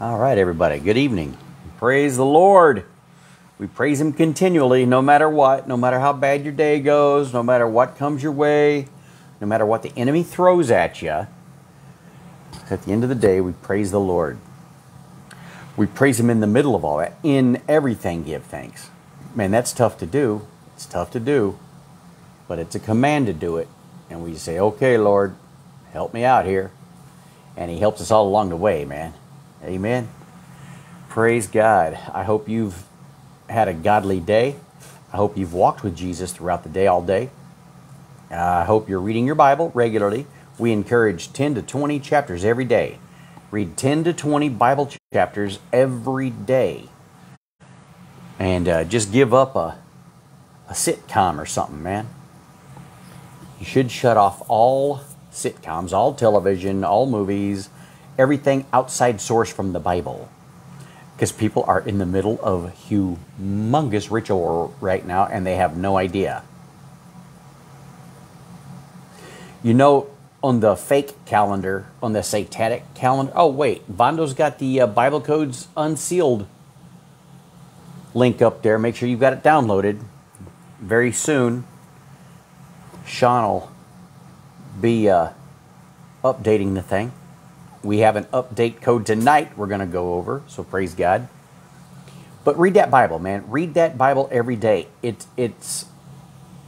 All right, everybody. Good evening. Praise the Lord. We praise Him continually, no matter what, no matter how bad your day goes, no matter what comes your way, no matter what the enemy throws at you. At the end of the day, we praise the Lord. We praise Him in the middle of all that. In everything, give thanks. Man, that's tough to do. It's tough to do, but it's a command to do it. And we say, okay, Lord, help me out here. And He helps us all along the way, man. Amen. Praise God. I hope you've had a godly day. I hope you've walked with Jesus throughout the day, all day. I hope you're reading your Bible regularly. We encourage 10 to 20 chapters every day. Read 10 to 20 Bible chapters every day. And uh, just give up a, a sitcom or something, man. You should shut off all sitcoms, all television, all movies, everything outside source from the Bible. Because people are in the middle of humongous ritual right now and they have no idea. You know, on the fake calendar, on the satanic calendar, oh, wait, Vondo's got the uh, Bible codes unsealed link up there. Make sure you've got it downloaded. Very soon, Sean will be uh, updating the thing. We have an update code tonight we're going to go over, so praise God. But read that Bible, man. Read that Bible every day. It it's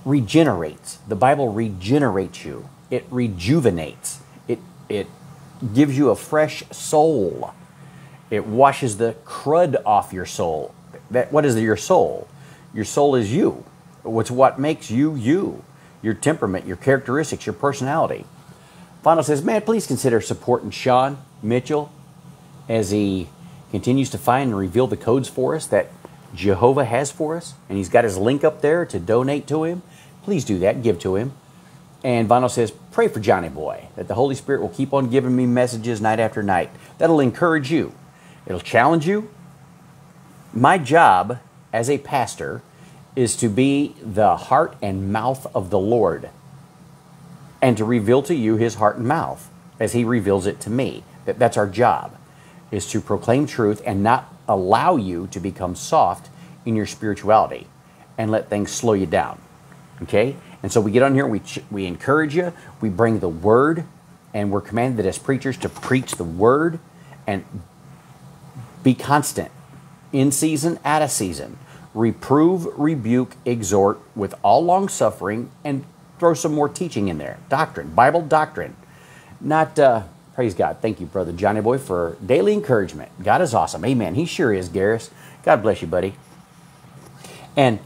regenerates. The Bible regenerates you. It rejuvenates. It it gives you a fresh soul. It washes the crud off your soul. That what is your soul? Your soul is you. It's what makes you you. Your temperament, your characteristics, your personality. Final says, man, please consider supporting Sean Mitchell as he continues to find and reveal the codes for us that Jehovah has for us. And he's got his link up there to donate to him. Please do that, give to him. And Vinyl says, pray for Johnny Boy, that the Holy Spirit will keep on giving me messages night after night. That'll encourage you, it'll challenge you. My job as a pastor is to be the heart and mouth of the Lord and to reveal to you his heart and mouth as he reveals it to me. That, that's our job, is to proclaim truth and not allow you to become soft in your spirituality and let things slow you down. Okay? And so we get on here, we, we encourage you, we bring the word, and we're commanded as preachers to preach the word and be constant in season, out of season. Reprove, rebuke, exhort with all long suffering and throw some more teaching in there. Doctrine, Bible doctrine. Not, uh, praise God. Thank you, Brother Johnny Boy, for daily encouragement. God is awesome. Amen. He sure is, Garris. God bless you, buddy. And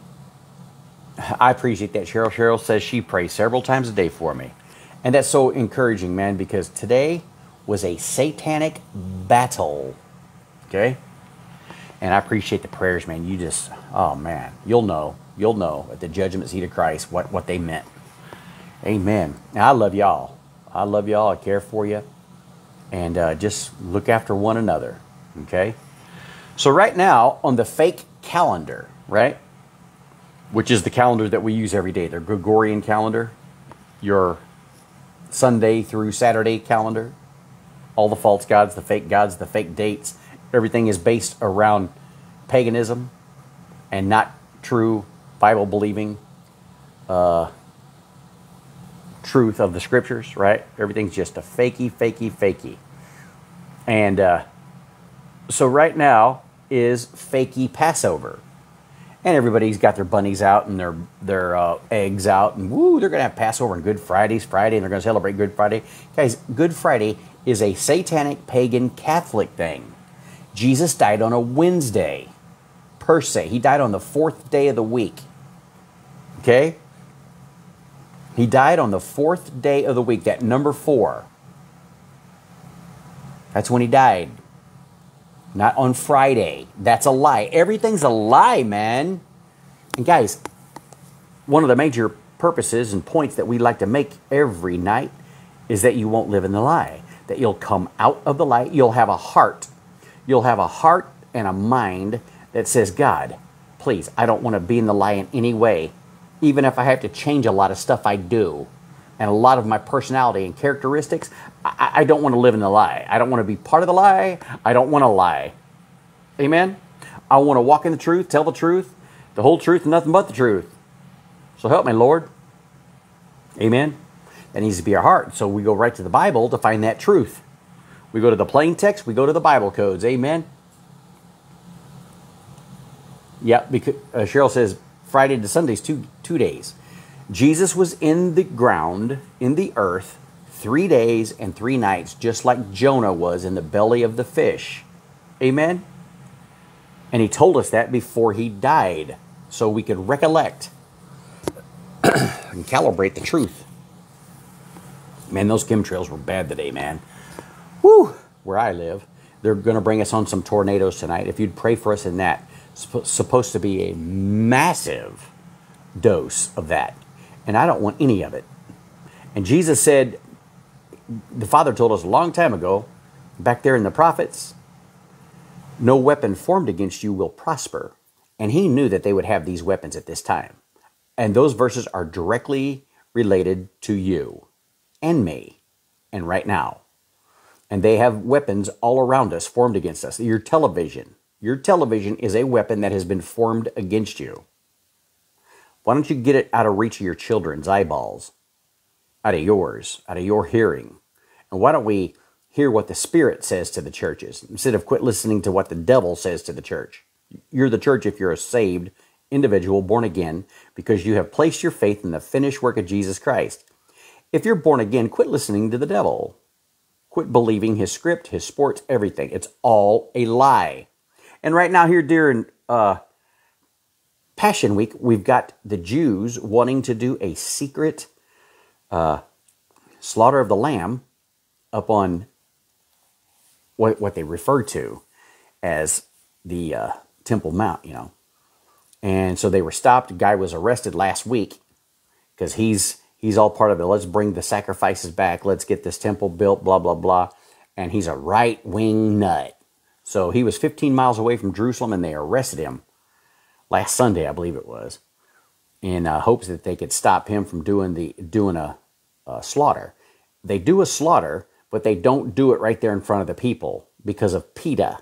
I appreciate that. Cheryl Cheryl says she prays several times a day for me. And that's so encouraging, man, because today was a satanic battle. Okay? And I appreciate the prayers, man. You just, oh, man, you'll know. You'll know at the judgment seat of Christ what, what they meant. Amen. I love y'all. I love y'all. I care for you. And uh, just look after one another. Okay? So, right now, on the fake calendar, right? Which is the calendar that we use every day, the Gregorian calendar, your Sunday through Saturday calendar, all the false gods, the fake gods, the fake dates, everything is based around paganism and not true Bible believing uh, truth of the scriptures, right? Everything's just a fakey, fakey, fakey. And uh, so right now is fakey Passover. And everybody's got their bunnies out and their their uh, eggs out, and woo, they're gonna have Passover and Good Friday's Friday, and they're gonna celebrate Good Friday. Guys, Good Friday is a satanic pagan Catholic thing. Jesus died on a Wednesday, per se. He died on the fourth day of the week. Okay? He died on the fourth day of the week, that number four. That's when he died. Not on Friday. That's a lie. Everything's a lie, man. And guys, one of the major purposes and points that we like to make every night is that you won't live in the lie. That you'll come out of the lie. You'll have a heart. You'll have a heart and a mind that says, God, please, I don't want to be in the lie in any way even if I have to change a lot of stuff I do, and a lot of my personality and characteristics, I, I don't want to live in the lie. I don't want to be part of the lie. I don't want to lie. Amen? I want to walk in the truth, tell the truth, the whole truth, and nothing but the truth. So help me, Lord. Amen? That needs to be our heart. So we go right to the Bible to find that truth. We go to the plain text, we go to the Bible codes. Amen? Yep, because uh, Cheryl says Friday to Sundays, two, two days. Jesus was in the ground, in the earth, three days and three nights, just like Jonah was in the belly of the fish. Amen? And he told us that before he died, so we could recollect and calibrate the truth. Man, those chemtrails were bad today, man. Whew, where I live. They're going to bring us on some tornadoes tonight. If you'd pray for us in that, it's supposed to be a massive dose of that and I don't want any of it. And Jesus said, the Father told us a long time ago, back there in the prophets, no weapon formed against you will prosper. And he knew that they would have these weapons at this time. And those verses are directly related to you and me and right now. And they have weapons all around us formed against us. Your television. Your television is a weapon that has been formed against you. Why don't you get it out of reach of your children's eyeballs, out of yours, out of your hearing? And why don't we hear what the Spirit says to the churches instead of quit listening to what the devil says to the church? You're the church if you're a saved individual born again because you have placed your faith in the finished work of Jesus Christ. If you're born again, quit listening to the devil. Quit believing his script, his sports, everything. It's all a lie. And right now, here during uh, Passion Week, we've got the Jews wanting to do a secret uh, slaughter of the lamb up on what, what they refer to as the uh, Temple Mount, you know. And so they were stopped. Guy was arrested last week because he's he's all part of it. Let's bring the sacrifices back. Let's get this temple built, blah, blah, blah. And he's a right wing nut. So he was 15 miles away from Jerusalem and they arrested him last Sunday, I believe it was, in uh, hopes that they could stop him from doing the doing a, a slaughter. They do a slaughter, but they don't do it right there in front of the people because of PETA.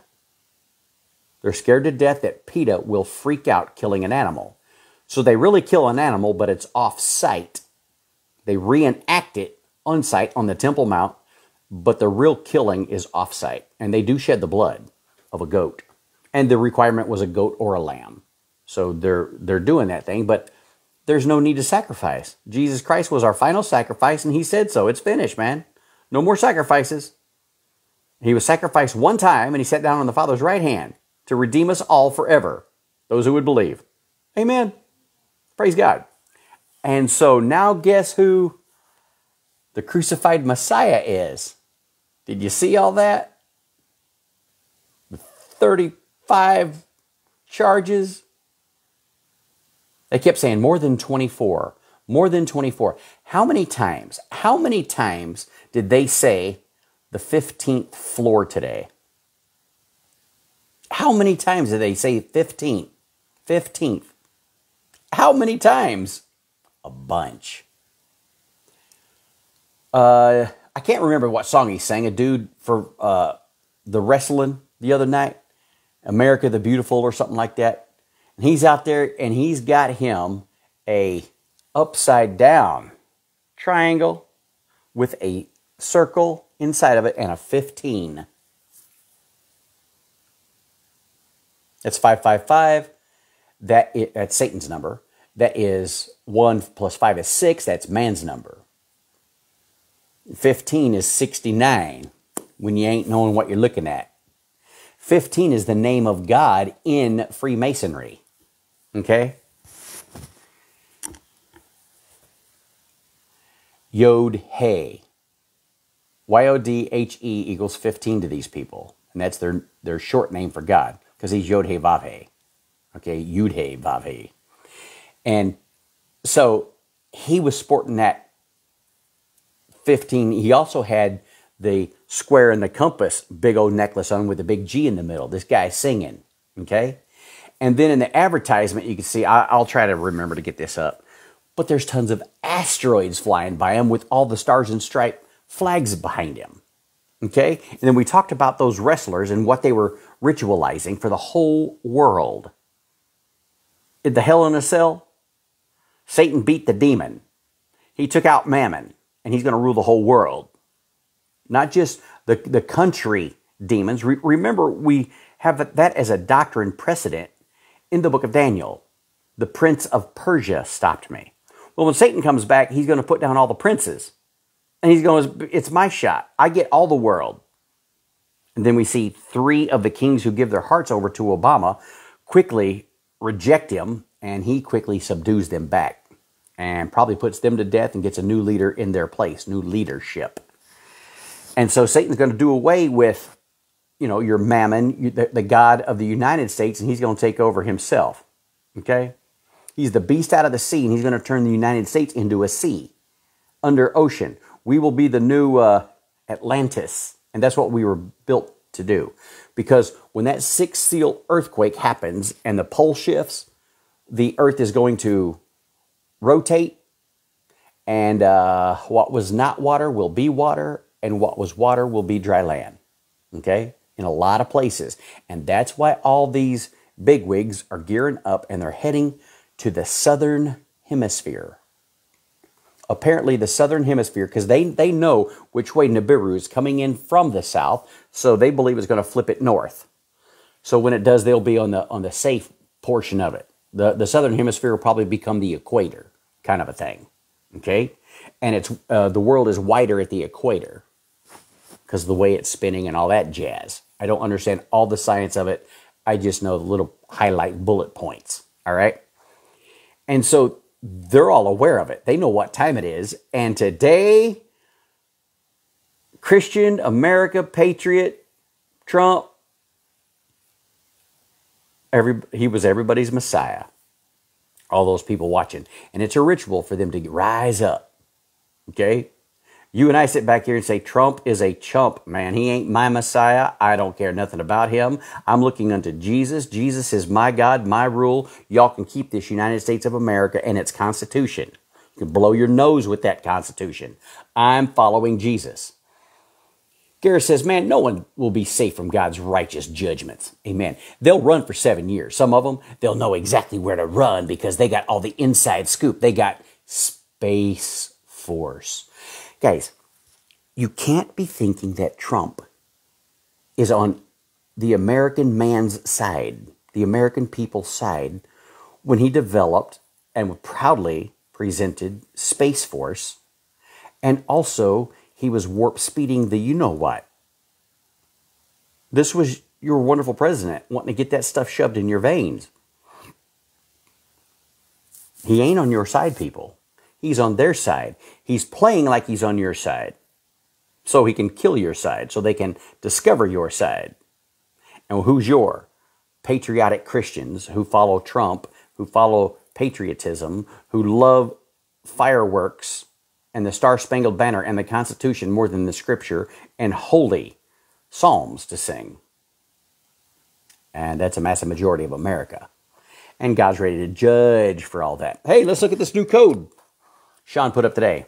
They're scared to death that PETA will freak out killing an animal. So they really kill an animal, but it's off site. They reenact it on site on the Temple Mount, but the real killing is off site. And they do shed the blood of a goat. And the requirement was a goat or a lamb. So they're they're doing that thing, but there's no need to sacrifice. Jesus Christ was our final sacrifice, and He said so. It's finished, man. No more sacrifices. He was sacrificed one time, and He sat down on the Father's right hand to redeem us all forever. Those who would believe. Amen. Praise God. And so now, guess who the crucified Messiah is? Did you see all that? 35 charges they kept saying more than 24, more than 24. How many times, how many times did they say the 15th floor today? How many times did they say 15th? 15th. How many times? A bunch. Uh, I can't remember what song he sang. A dude for uh, the wrestling the other night, America the Beautiful or something like that. And he's out there and he's got him a upside down triangle with a circle inside of it and a 15. That's 555. That is, that's Satan's number. That is 1 plus 5 is 6. That's man's number. 15 is 69 when you ain't knowing what you're looking at. 15 is the name of God in Freemasonry. Okay? Yod He. Y O D H E equals 15 to these people. And that's their, their short name for God because he's Yod He Vav He. Okay, Yud He Vav He. And so he was sporting that 15. He also had the square and the compass big old necklace on with a big G in the middle. This guy singing. Okay? And then in the advertisement, you can see, I, will try to remember to get this up. but there's tons of asteroids flying by him with all the stars and stripe flags behind him. Okay? And then we talked about those wrestlers and what they were ritualizing for the whole world. In the Hell in a Cell, Satan beat the demon. He took out Mammon, and he's going to rule the whole world. Not just the, the country demons. Re- remember, we have that as a doctrine precedent in the book of Daniel. The prince of Persia stopped me. Well, when Satan comes back, he's going to put down all the princes. And he's going, it's my shot. I get all the world. And then we see three of the kings who give their hearts over to Obama quickly reject him, and he quickly subdues them back and probably puts them to death and gets a new leader in their place, new leadership. And so Satan's going to do away with, you know, your mammon, the, the God of the United States, and he's going to take over himself. Okay? He's the beast out of the sea, and he's going to turn the United States into a sea under ocean. We will be the new uh, Atlantis. And that's what we were built to do. Because when that six seal earthquake happens and the pole shifts, the earth is going to rotate, and uh, what was not water will be water, and what was water will be dry land. Okay? In a lot of places. And that's why all these bigwigs are gearing up and they're heading to the southern hemisphere. Apparently, the southern hemisphere, because they, they know which way Nibiru is coming in from the south, so they believe it's going to flip it north. So when it does, they'll be on the on the safe portion of it. The the southern hemisphere will probably become the equator, kind of a thing. Okay, and it's uh, the world is wider at the equator because the way it's spinning and all that jazz. I don't understand all the science of it. I just know the little highlight bullet points. All right. And so they're all aware of it. They know what time it is. And today, Christian, America, Patriot, Trump, every, he was everybody's Messiah. All those people watching. And it's a ritual for them to rise up. Okay? You and I sit back here and say, Trump is a chump, man. He ain't my Messiah. I don't care nothing about him. I'm looking unto Jesus. Jesus is my God, my rule. Y'all can keep this United States of America and its Constitution. You can blow your nose with that Constitution. I'm following Jesus. Garrett says, man, no one will be safe from God's righteous judgments. Amen. They'll run for seven years. Some of them, they'll know exactly where to run because they got all the inside scoop. They got Space Force. Guys, you can't be thinking that Trump is on the American man's side, the American people's side, when he developed and proudly presented Space Force, and also he was warp speeding the you know what. This was your wonderful president wanting to get that stuff shoved in your veins. He ain't on your side, people. He's on their side. He's playing like he's on your side. So he can kill your side, so they can discover your side. And who's your? Patriotic Christians who follow Trump, who follow patriotism, who love fireworks and the Star Spangled Banner and the Constitution more than the Scripture and holy psalms to sing. And that's a massive majority of America. And God's ready to judge for all that. Hey, let's look at this new code. Sean put up today.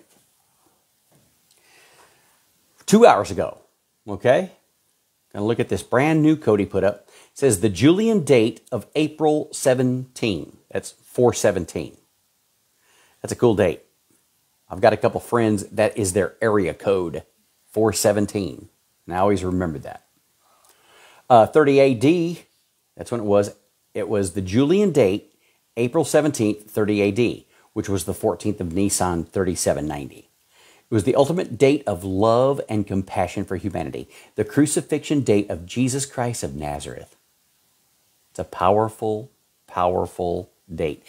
Two hours ago, okay? Gonna look at this brand new code he put up. It says the Julian date of April 17. That's 417. That's a cool date. I've got a couple friends that is their area code, 417. And I always remember that. Uh, 30 AD, that's when it was. It was the Julian date, April 17th, 30 AD which was the 14th of Nisan 3790. It was the ultimate date of love and compassion for humanity, the crucifixion date of Jesus Christ of Nazareth. It's a powerful, powerful date.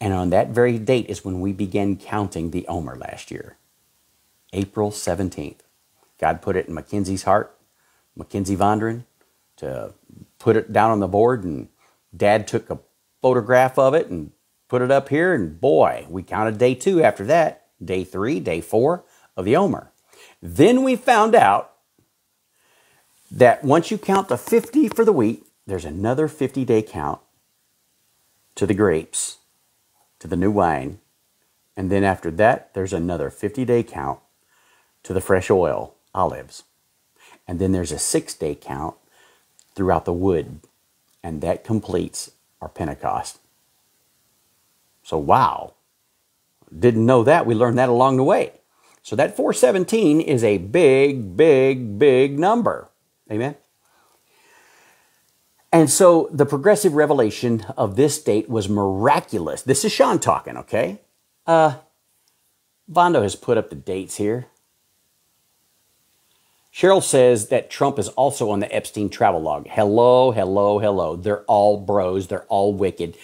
And on that very date is when we began counting the Omer last year, April 17th. God put it in Mackenzie's heart, Mackenzie Vondren, to put it down on the board, and Dad took a photograph of it and put it up here, and boy, we counted day two after that, day three, day four of the Omer. Then we found out that once you count the 50 for the wheat, there's another 50 day count to the grapes, to the new wine, And then after that, there's another 50 day count to the fresh oil, olives. And then there's a six day count throughout the wood. And that completes our Pentecost. So, wow. Didn't know that. We learned that along the way. So, that 417 is a big, big, big number. Amen. And so the progressive revelation of this date was miraculous. This is Sean talking, okay? Uh, Vondo has put up the dates here. Cheryl says that Trump is also on the Epstein travel log. Hello, hello, hello. They're all bros. They're all wicked.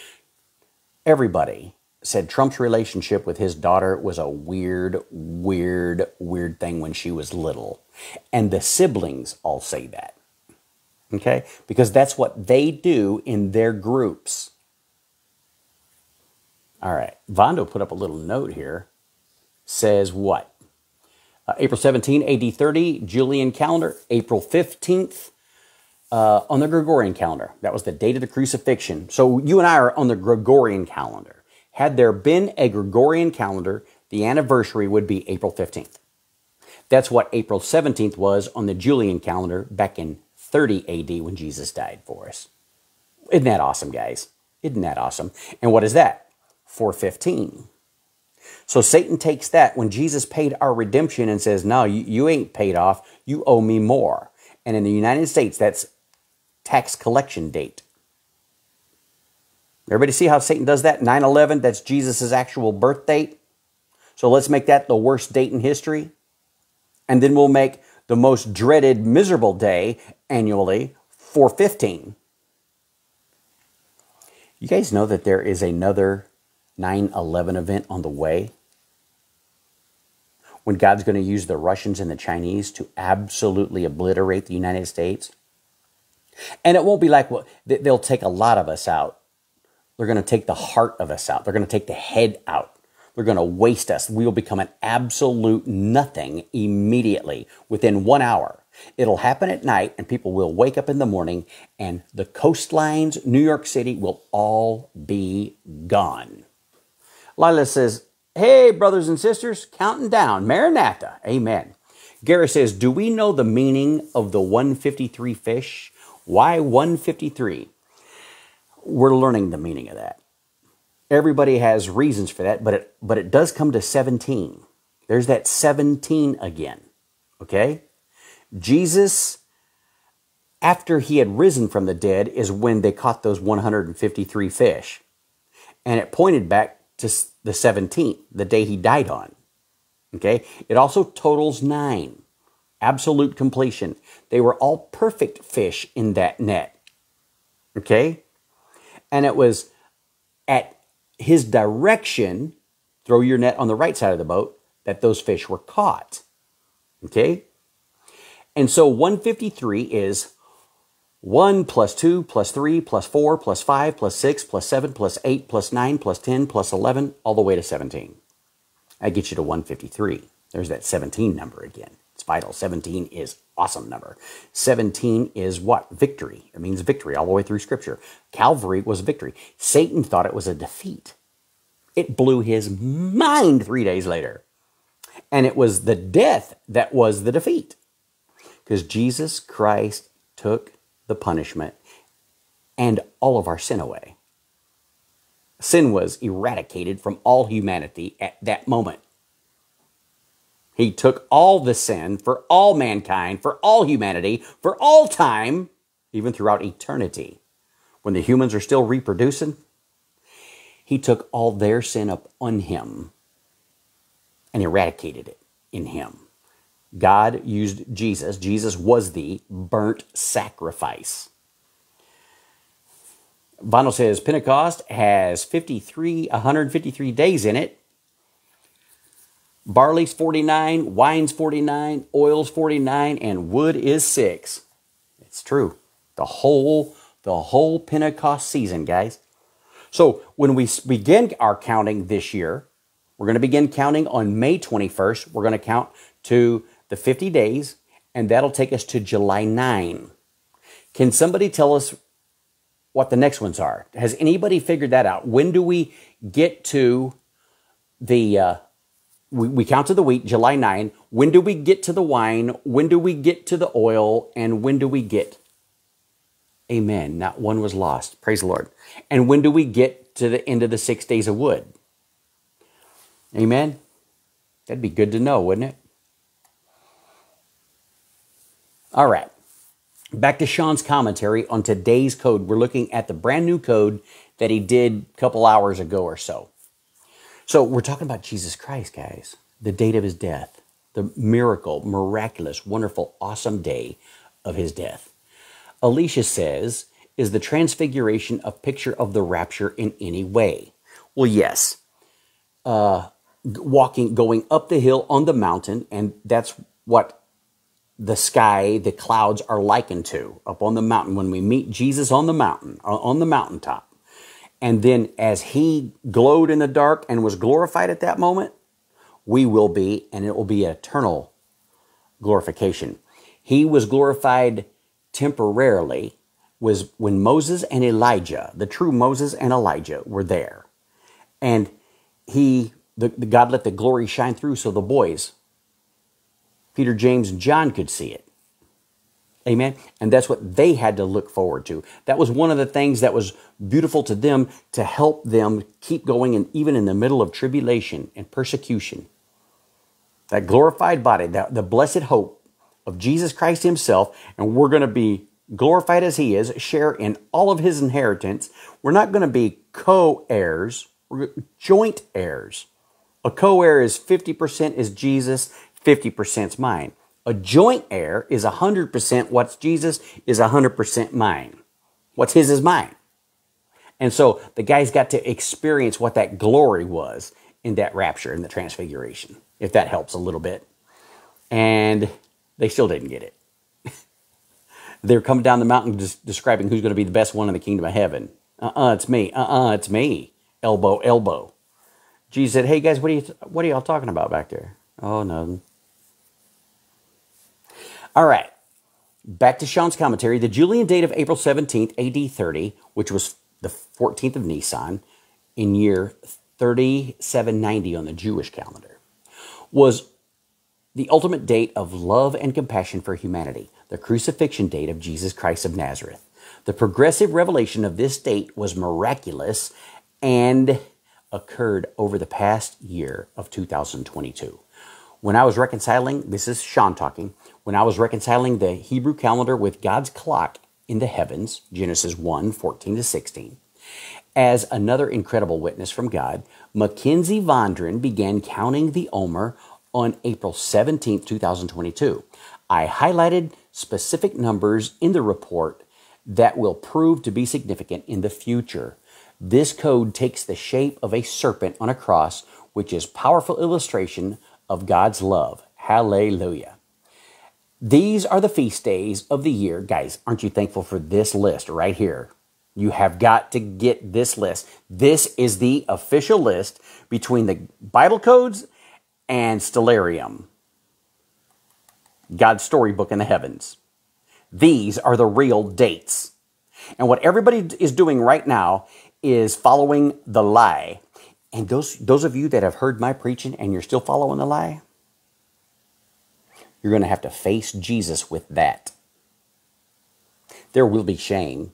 Everybody said Trump's relationship with his daughter was a weird, weird, weird thing when she was little. And the siblings all say that. Okay? Because that's what they do in their groups. All right. Vondo put up a little note here. Says what? Uh, April 17, AD 30, Julian calendar. April 15th, uh, on the Gregorian calendar. That was the date of the crucifixion. So you and I are on the Gregorian calendar. Had there been a Gregorian calendar, the anniversary would be April 15th. That's what April 17th was on the Julian calendar back in 30 AD when Jesus died for us. Isn't that awesome, guys? Isn't that awesome? And what is that? 415. So Satan takes that when Jesus paid our redemption and says, No, you, you ain't paid off. You owe me more. And in the United States, that's tax collection date. Everybody see how Satan does that? 9 11, that's Jesus' actual birth date. So let's make that the worst date in history. And then we'll make the most dreaded, miserable day annually 415. You guys know that there is another 9 11 event on the way? When God's going to use the Russians and the Chinese to absolutely obliterate the United States? And it won't be like, well, they'll take a lot of us out. They're going to take the heart of us out. They're going to take the head out. They're going to waste us. We will become an absolute nothing immediately within one hour. It'll happen at night, and people will wake up in the morning, and the coastlines, New York City, will all be gone. Lila says, Hey, brothers and sisters, counting down. Maranatha. Amen. Gary says, Do we know the meaning of the 153 fish? Why 153? We're learning the meaning of that. Everybody has reasons for that, but it, but it does come to 17. There's that 17 again. Okay? Jesus, after he had risen from the dead, is when they caught those 153 fish. And it pointed back to the 17th, the day he died on. Okay? It also totals nine. Absolute completion. They were all perfect fish in that net. Okay? And it was at his direction, throw your net on the right side of the boat, that those fish were caught. Okay? And so 153 is 1 plus 2 plus 3 plus 4 plus 5 plus 6 plus 7 plus 8 plus 9 plus 10 plus 11 all the way to 17. That gets you to 153. There's that 17 number again. It's vital. 17 is awesome number. 17 is what? Victory. It means victory all the way through Scripture. Calvary was victory. Satan thought it was a defeat. It blew his mind three days later. And it was the death that was the defeat. Because Jesus Christ took the punishment and all of our sin away. Sin was eradicated from all humanity at that moment. He took all the sin for all mankind, for all humanity, for all time, even throughout eternity. When the humans are still reproducing, he took all their sin up on him and eradicated it in him. God used Jesus. Jesus was the burnt sacrifice. Vinyl says Pentecost has 53, 153 days in it. Barley's 49, wine's 49, oil's 49, and wood is 6. It's true. The whole the whole Pentecost season, guys. So, when we begin our counting this year, we're going to begin counting on May 21st. We're going to count to the 50 days, and that'll take us to July 9. Can somebody tell us what the next ones are? Has anybody figured that out? When do we get to the uh, we, we counted the wheat July 9. When do we get to the wine? When do we get to the oil? And when do we get? Amen. Not one was lost. Praise the Lord. And when do we get to the end of the six days of wood? Amen. That'd be good to know, wouldn't it? All right. Back to Sean's commentary on today's code. We're looking at the brand new code that he did a couple hours ago or so. So we're talking about Jesus Christ, guys, the date of his death, the miracle, miraculous, wonderful, awesome day of his death. Alicia says, is the transfiguration a picture of the rapture in any way? Well, yes. Uh, walking, going up the hill on the mountain, and that's what the sky, the clouds are likened to up on the mountain when we meet Jesus on the mountain, uh, on the mountaintop. And then as he glowed in the dark and was glorified at that moment, we will be, and it will be eternal glorification. He was glorified temporarily was when Moses and Elijah, the true Moses and Elijah, were there. And he, the, the God let the glory shine through so the boys, Peter, James, and John could see it. Amen. And that's what they had to look forward to. That was one of the things that was beautiful to them to help them keep going and even in the middle of tribulation and persecution. That glorified body, that the blessed hope of Jesus Christ himself, and we're going to be glorified as he is, share in all of his inheritance. We're not going to be co-heirs, we're joint heirs. A co-heir is 50% is Jesus, 50% is mine. A joint heir is 100% what's Jesus is 100% mine. What's his is mine. And so the guys got to experience what that glory was in that rapture and the transfiguration, if that helps a little bit. And they still didn't get it. They're coming down the mountain just describing who's going to be the best one in the kingdom of heaven. Uh uh-uh, uh, it's me. Uh uh-uh, uh, it's me. Elbow, elbow. Jesus said, Hey guys, what are, you, what are y'all talking about back there? Oh, nothing. All right. Back to Sean's commentary. The Julian date of April 17th, AD 30, which was the 14th of Nisan in year 3790 on the Jewish calendar, was the ultimate date of love and compassion for humanity, the crucifixion date of Jesus Christ of Nazareth. The progressive revelation of this date was miraculous and occurred over the past year of 2022. When I was reconciling, this is Sean talking, when I was reconciling the Hebrew calendar with God's clock in the heavens, Genesis 1 14 to 16, as another incredible witness from God, Mackenzie Vondran began counting the Omer on April 17, 2022. I highlighted specific numbers in the report that will prove to be significant in the future. This code takes the shape of a serpent on a cross, which is powerful illustration of God's love. Hallelujah. These are the feast days of the year. Guys, aren't you thankful for this list right here? You have got to get this list. This is the official list between the Bible codes and Stellarium, God's storybook in the heavens. These are the real dates. And what everybody is doing right now is following the lie. And those, those of you that have heard my preaching and you're still following the lie, you're going to have to face Jesus with that. There will be shame.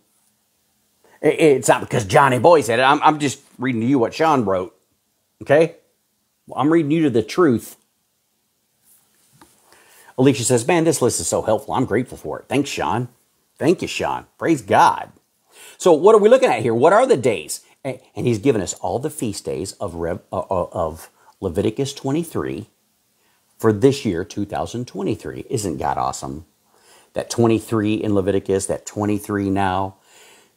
It's not because Johnny Boy said it. I'm, I'm just reading to you what Sean wrote. Okay? I'm reading you to the truth. Alicia says, Man, this list is so helpful. I'm grateful for it. Thanks, Sean. Thank you, Sean. Praise God. So, what are we looking at here? What are the days? And he's given us all the feast days of, Rev, uh, uh of Leviticus 23, for this year, 2023. Isn't God awesome? That 23 in Leviticus, that 23 now.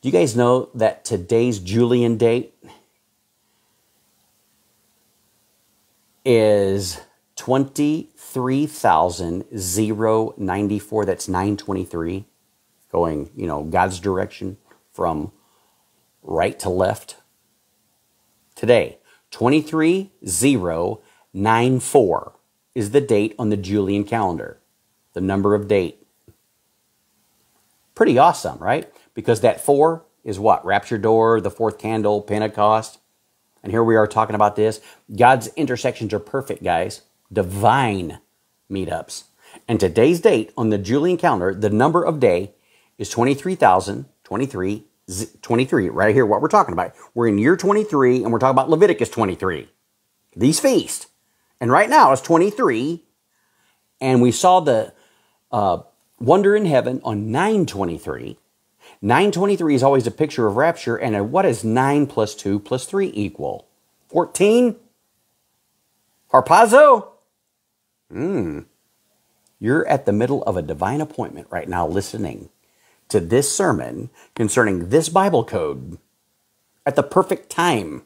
Do you guys know that today's Julian date is 23,094? That's 923, going, you know, God's direction from right to left. Today, 23094 is the date on the Julian calendar, the number of date. Pretty awesome, right? Because that four is what? Rapture door, the fourth candle, Pentecost. And here we are talking about this. God's intersections are perfect, guys. Divine meetups. And today's date on the Julian calendar, the number of day is 23,023, 23, right here, what we're talking about. We're in year 23, and we're talking about Leviticus 23. These feasts. And right now it's 23, and we saw the uh, wonder in heaven on 923. 923 is always a picture of rapture, and what is 9 plus 2 plus 3 equal? 14? Harpazo? Hmm. You're at the middle of a divine appointment right now listening to this sermon concerning this Bible code at the perfect time.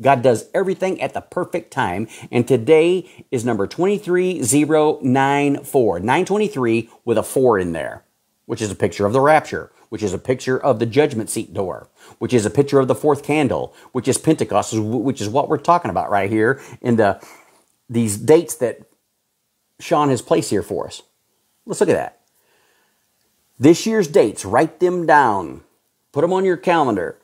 God does everything at the perfect time. And today is number 23094. 923 with a 4 in there, which is a picture of the rapture, which is a picture of the judgment seat door, which is a picture of the fourth candle, which is Pentecost, which is what we're talking about right here in the these dates that Sean has placed here for us. Let's look at that. This year's dates, write them down. Put them on your calendar.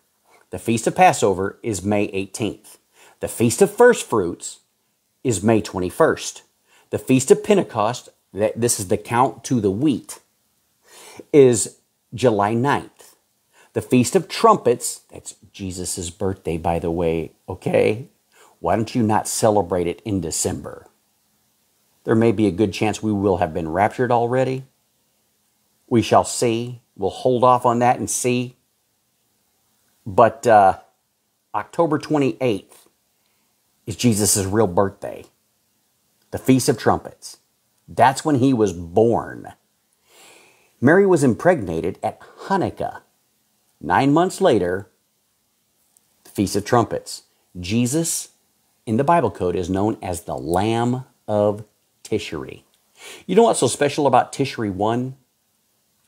The Feast of Passover is May 18th. The Feast of First Fruits is May 21st. The Feast of Pentecost, that this is the count to the wheat, is July 9th. The Feast of Trumpets, that's Jesus' birthday, by the way, okay? Why don't you not celebrate it in December? There may be a good chance we will have been raptured already. We shall see. We'll hold off on that and see but uh, October 28th is Jesus' real birthday, the Feast of Trumpets. That's when he was born. Mary was impregnated at Hanukkah. Nine months later, the Feast of Trumpets. Jesus in the Bible code is known as the Lamb of Tishri. You know what's so special about Tishri 1?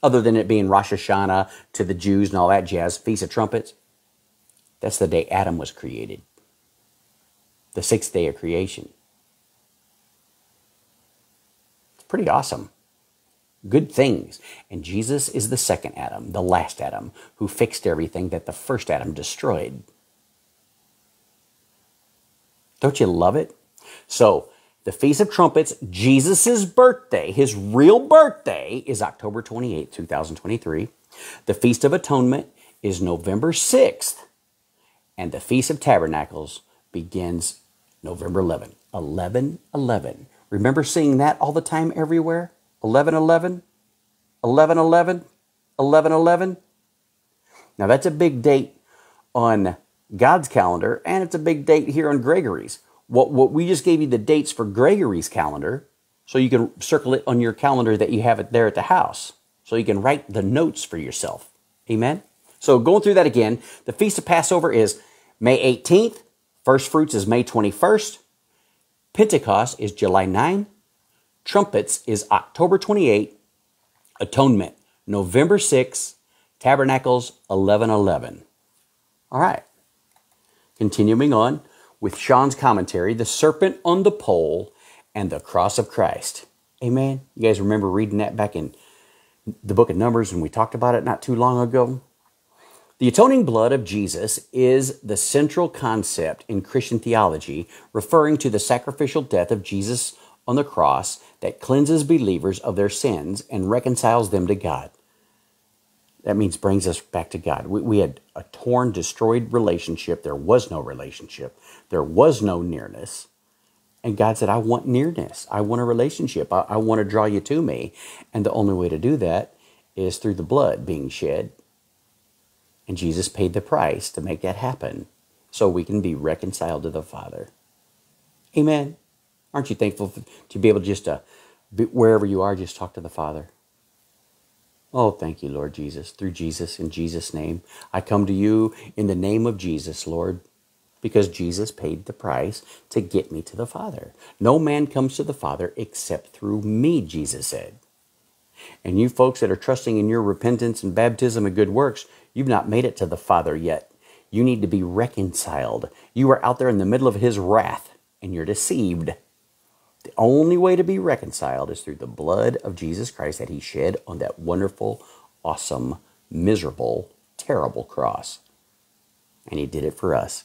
Other than it being Rosh Hashanah to the Jews and all that jazz, Feast of Trumpets? That's the day Adam was created, the sixth day of creation. It's pretty awesome. Good things. And Jesus is the second Adam, the last Adam, who fixed everything that the first Adam destroyed. Don't you love it? So, the Feast of Trumpets, Jesus' birthday, his real birthday, is October 28, 2023. The Feast of Atonement is November 6th, and the Feast of Tabernacles begins November 11. 11 11. Remember seeing that all the time everywhere? 11 11? 11 11? 11 11? Now that's a big date on God's calendar, and it's a big date here on Gregory's. What, what we just gave you the dates for Gregory's calendar, so you can circle it on your calendar that you have it there at the house, so you can write the notes for yourself. Amen? So going through that again, the Feast of Passover is May 18th. First fruits is May 21st. Pentecost is July 9. Trumpets is October 28. Atonement, November 6. Tabernacles, 1111. All right. Continuing on with Sean's commentary, The Serpent on the Pole and the Cross of Christ. Amen. You guys remember reading that back in the book of Numbers and we talked about it not too long ago? The atoning blood of Jesus is the central concept in Christian theology, referring to the sacrificial death of Jesus on the cross that cleanses believers of their sins and reconciles them to God. That means brings us back to God. We, we had a torn, destroyed relationship. There was no relationship, there was no nearness. And God said, I want nearness. I want a relationship. I, I want to draw you to me. And the only way to do that is through the blood being shed and Jesus paid the price to make that happen so we can be reconciled to the Father. Amen. Aren't you thankful to be able to just, uh, be, wherever you are, just talk to the Father? Oh, thank you, Lord Jesus. Through Jesus, in Jesus' name, I come to you in the name of Jesus, Lord, because Jesus paid the price to get me to the Father. No man comes to the Father except through me, Jesus said. And you folks that are trusting in your repentance and baptism and good works, You've not made it to the Father yet. You need to be reconciled. You are out there in the middle of His wrath and you're deceived. The only way to be reconciled is through the blood of Jesus Christ that He shed on that wonderful, awesome, miserable, terrible cross. And He did it for us.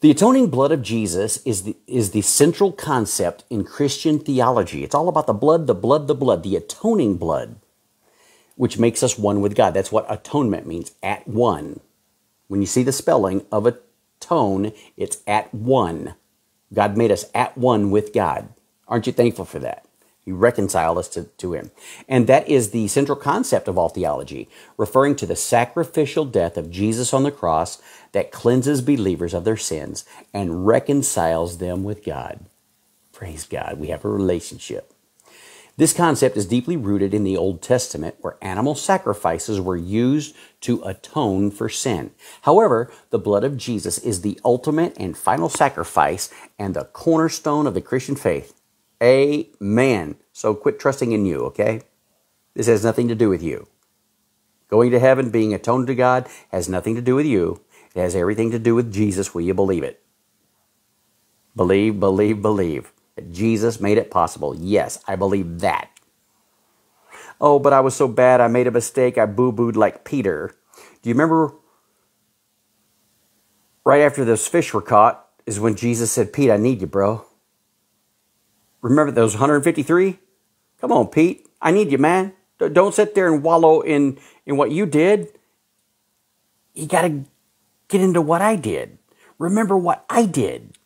The atoning blood of Jesus is the, is the central concept in Christian theology. It's all about the blood, the blood, the blood, the atoning blood, which makes us one with God. That's what atonement means, at one. When you see the spelling of atone, it's at one. God made us at one with God. Aren't you thankful for that? He reconciled us to, to Him. And that is the central concept of all theology, referring to the sacrificial death of Jesus on the cross that cleanses believers of their sins and reconciles them with God. Praise God, we have a relationship. This concept is deeply rooted in the Old Testament, where animal sacrifices were used to atone for sin. However, the blood of Jesus is the ultimate and final sacrifice and the cornerstone of the Christian faith. Amen. So quit trusting in you, okay? This has nothing to do with you. Going to heaven, being atoned to God, has nothing to do with you. It has everything to do with Jesus. Will you believe it? Believe, believe, believe. That Jesus made it possible. Yes, I believe that. Oh, but I was so bad. I made a mistake. I boo booed like Peter. Do you remember right after those fish were caught is when Jesus said, Pete, I need you, bro. Remember those 153? Come on, Pete. I need you, man. Don't sit there and wallow in, in what you did. You got to get into what I did. Remember what I did.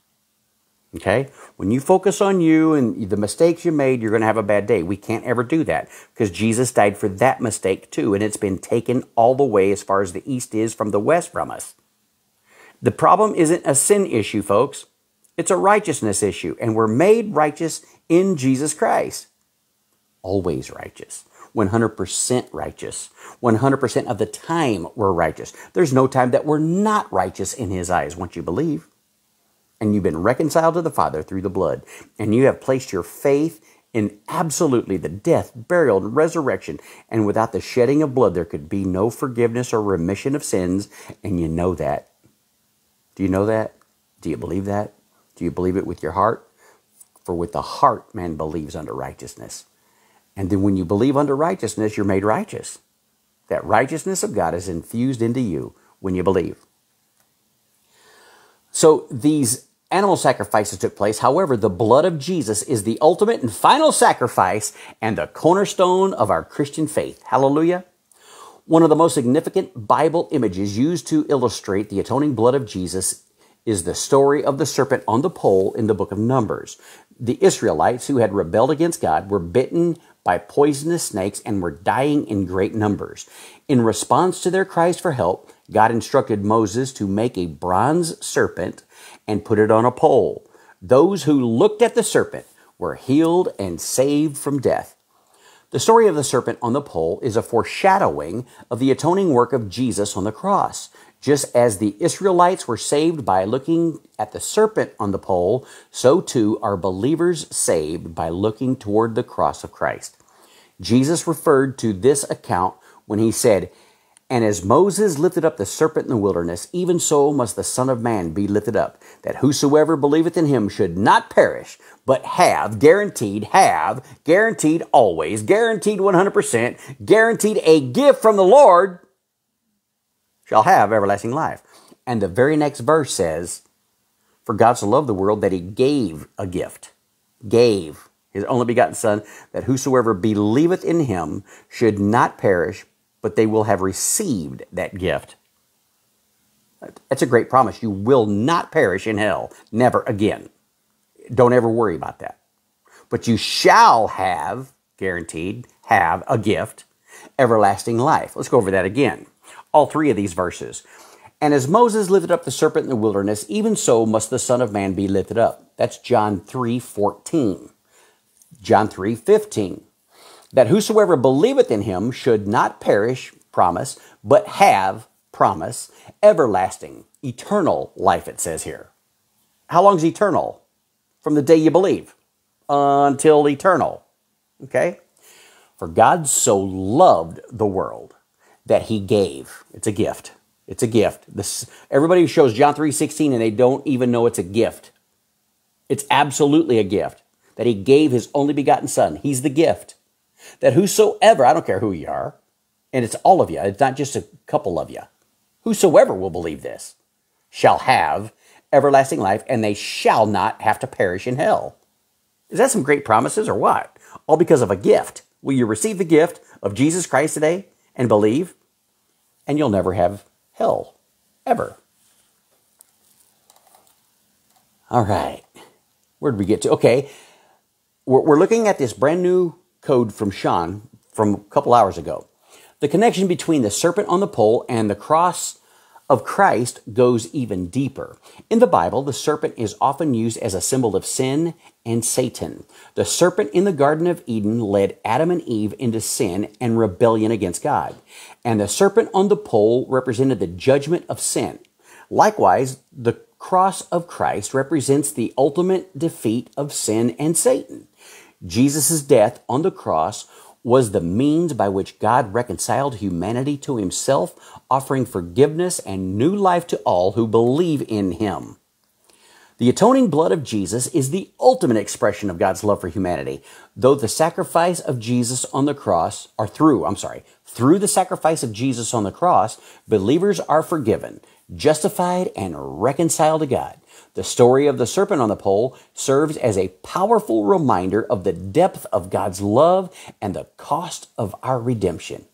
Okay? When you focus on you and the mistakes you made, you're going to have a bad day. We can't ever do that because Jesus died for that mistake too, and it's been taken all the way as far as the east is from the west from us. The problem isn't a sin issue, folks. It's a righteousness issue, and we're made righteous in Jesus Christ. Always righteous. 100% righteous. 100% of the time we're righteous. There's no time that we're not righteous in His eyes once you believe. And you've been reconciled to the Father through the blood. And you have placed your faith in absolutely the death, burial, and resurrection. And without the shedding of blood, there could be no forgiveness or remission of sins. And you know that. Do you know that? Do you believe that? Do you believe it with your heart? For with the heart man believes unto righteousness. And then when you believe unto righteousness, you're made righteous. That righteousness of God is infused into you when you believe. So these animal sacrifices took place. However, the blood of Jesus is the ultimate and final sacrifice and the cornerstone of our Christian faith. Hallelujah. One of the most significant Bible images used to illustrate the atoning blood of Jesus is the story of the serpent on the pole in the book of Numbers. The Israelites who had rebelled against God were bitten by poisonous snakes and were dying in great numbers. In response to their cries for help, God instructed Moses to make a bronze serpent and put it on a pole. Those who looked at the serpent were healed and saved from death. The story of the serpent on the pole is a foreshadowing of the atoning work of Jesus on the cross. Just as the Israelites were saved by looking at the serpent on the pole, so too are believers saved by looking toward the cross of Christ. Jesus referred to this account when he said, And as Moses lifted up the serpent in the wilderness, even so must the Son of Man be lifted up, that whosoever believeth in him should not perish, but have, guaranteed, have, guaranteed always, guaranteed 100%, guaranteed a gift from the Lord shall have everlasting life. And the very next verse says, For God so loved the world that he gave a gift. Gave his only begotten Son, that whosoever believeth in him should not perish, but they will have received that gift. That's a great promise. You will not perish in hell, never again. Don't ever worry about that. But you shall have, guaranteed, have a gift, everlasting life. Let's go over that again all three of these verses. And as Moses lifted up the serpent in the wilderness, even so must the Son of Man be lifted up. That's John 3 14. John 3 15. That whosoever believeth in him should not perish, promise, but have, promise, everlasting, eternal life, it says here. How long is eternal? From the day you believe until eternal. Okay? For God so loved the world that he gave. It's a gift. It's a gift. This, everybody shows John 3.16 and they don't even know it's a gift. It's absolutely a gift that he gave his only begotten son. He's the gift. That whosoever, I don't care who you are, and it's all of you, it's not just a couple of you, whosoever will believe this shall have everlasting life, and they shall not have to perish in hell. Is that some great promises or what? All because of a gift. Will you receive the gift of Jesus Christ today and believe? And you'll never have hell, ever. All right. Where did we get to? Okay. We're, we're looking at this brand new code from Sean from a couple hours ago. The connection between the serpent on the pole and the cross of Christ goes even deeper. In the Bible, the serpent is often used as a symbol of sin and Satan. The serpent in the Garden of Eden led Adam and Eve into sin and rebellion against God. And the serpent on the pole represented the judgment of sin. Likewise, the cross of Christ represents the ultimate defeat of sin and Satan. Jesus' death on the cross was the means by which God reconciled humanity to himself, offering forgiveness and new life to all who believe in him. The atoning blood of Jesus is the ultimate expression of God's love for humanity. Though the sacrifice of Jesus on the cross, or through, I'm sorry, through the sacrifice of Jesus on the cross, believers are forgiven, justified, and reconciled to God. The story of the serpent on the pole serves as a powerful reminder of the depth of God's love and the cost of our redemption.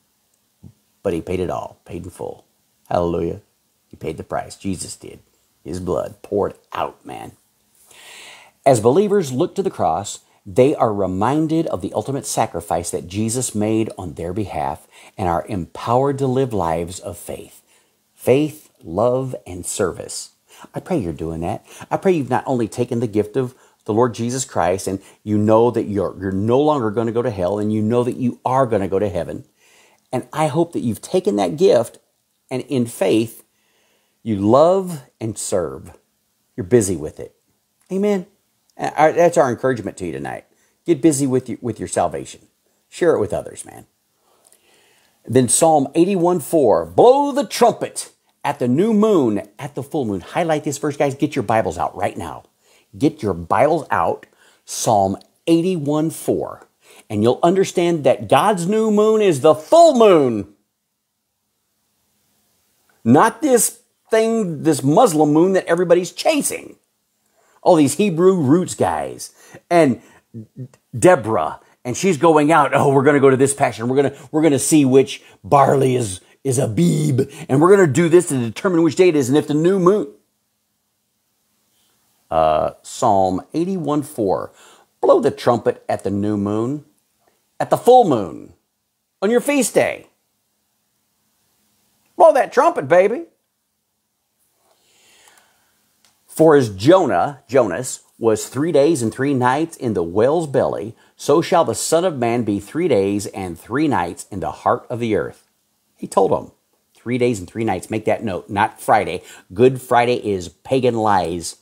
But he paid it all, paid in full. Hallelujah. He paid the price. Jesus did. His blood poured out, man. As believers look to the cross, they are reminded of the ultimate sacrifice that Jesus made on their behalf and are empowered to live lives of faith. Faith, love, and service. I pray you're doing that. I pray you've not only taken the gift of the Lord Jesus Christ and you know that you're, you're no longer going to go to hell and you know that you are going to go to heaven. And I hope that you've taken that gift and in faith, you love and serve. You're busy with it. Amen. That's our encouragement to you tonight. Get busy with, you, with your salvation. Share it with others, man. Then Psalm 81 4 Blow the trumpet at the new moon, at the full moon. Highlight this verse, guys. Get your Bibles out right now. Get your Bibles out, Psalm 81 4. And you'll understand that God's new moon is the full moon. Not this thing, this Muslim moon that everybody's chasing. All these Hebrew roots guys. And Deborah and she's going out. Oh, we're going to go to this pasture. We're going to we're going to see which barley is is Abib, and we're going to do this to determine which day it is. And if the new moon, uh, Psalm 81 4, blow the trumpet at the new moon, at the full moon, on your feast day. Blow that trumpet, baby. For as Jonah, Jonas, was three days and three nights in the whale's belly, so shall the Son of Man be three days and three nights in the heart of the earth. He told them three days and three nights. Make that note, not Friday. Good Friday is pagan lies.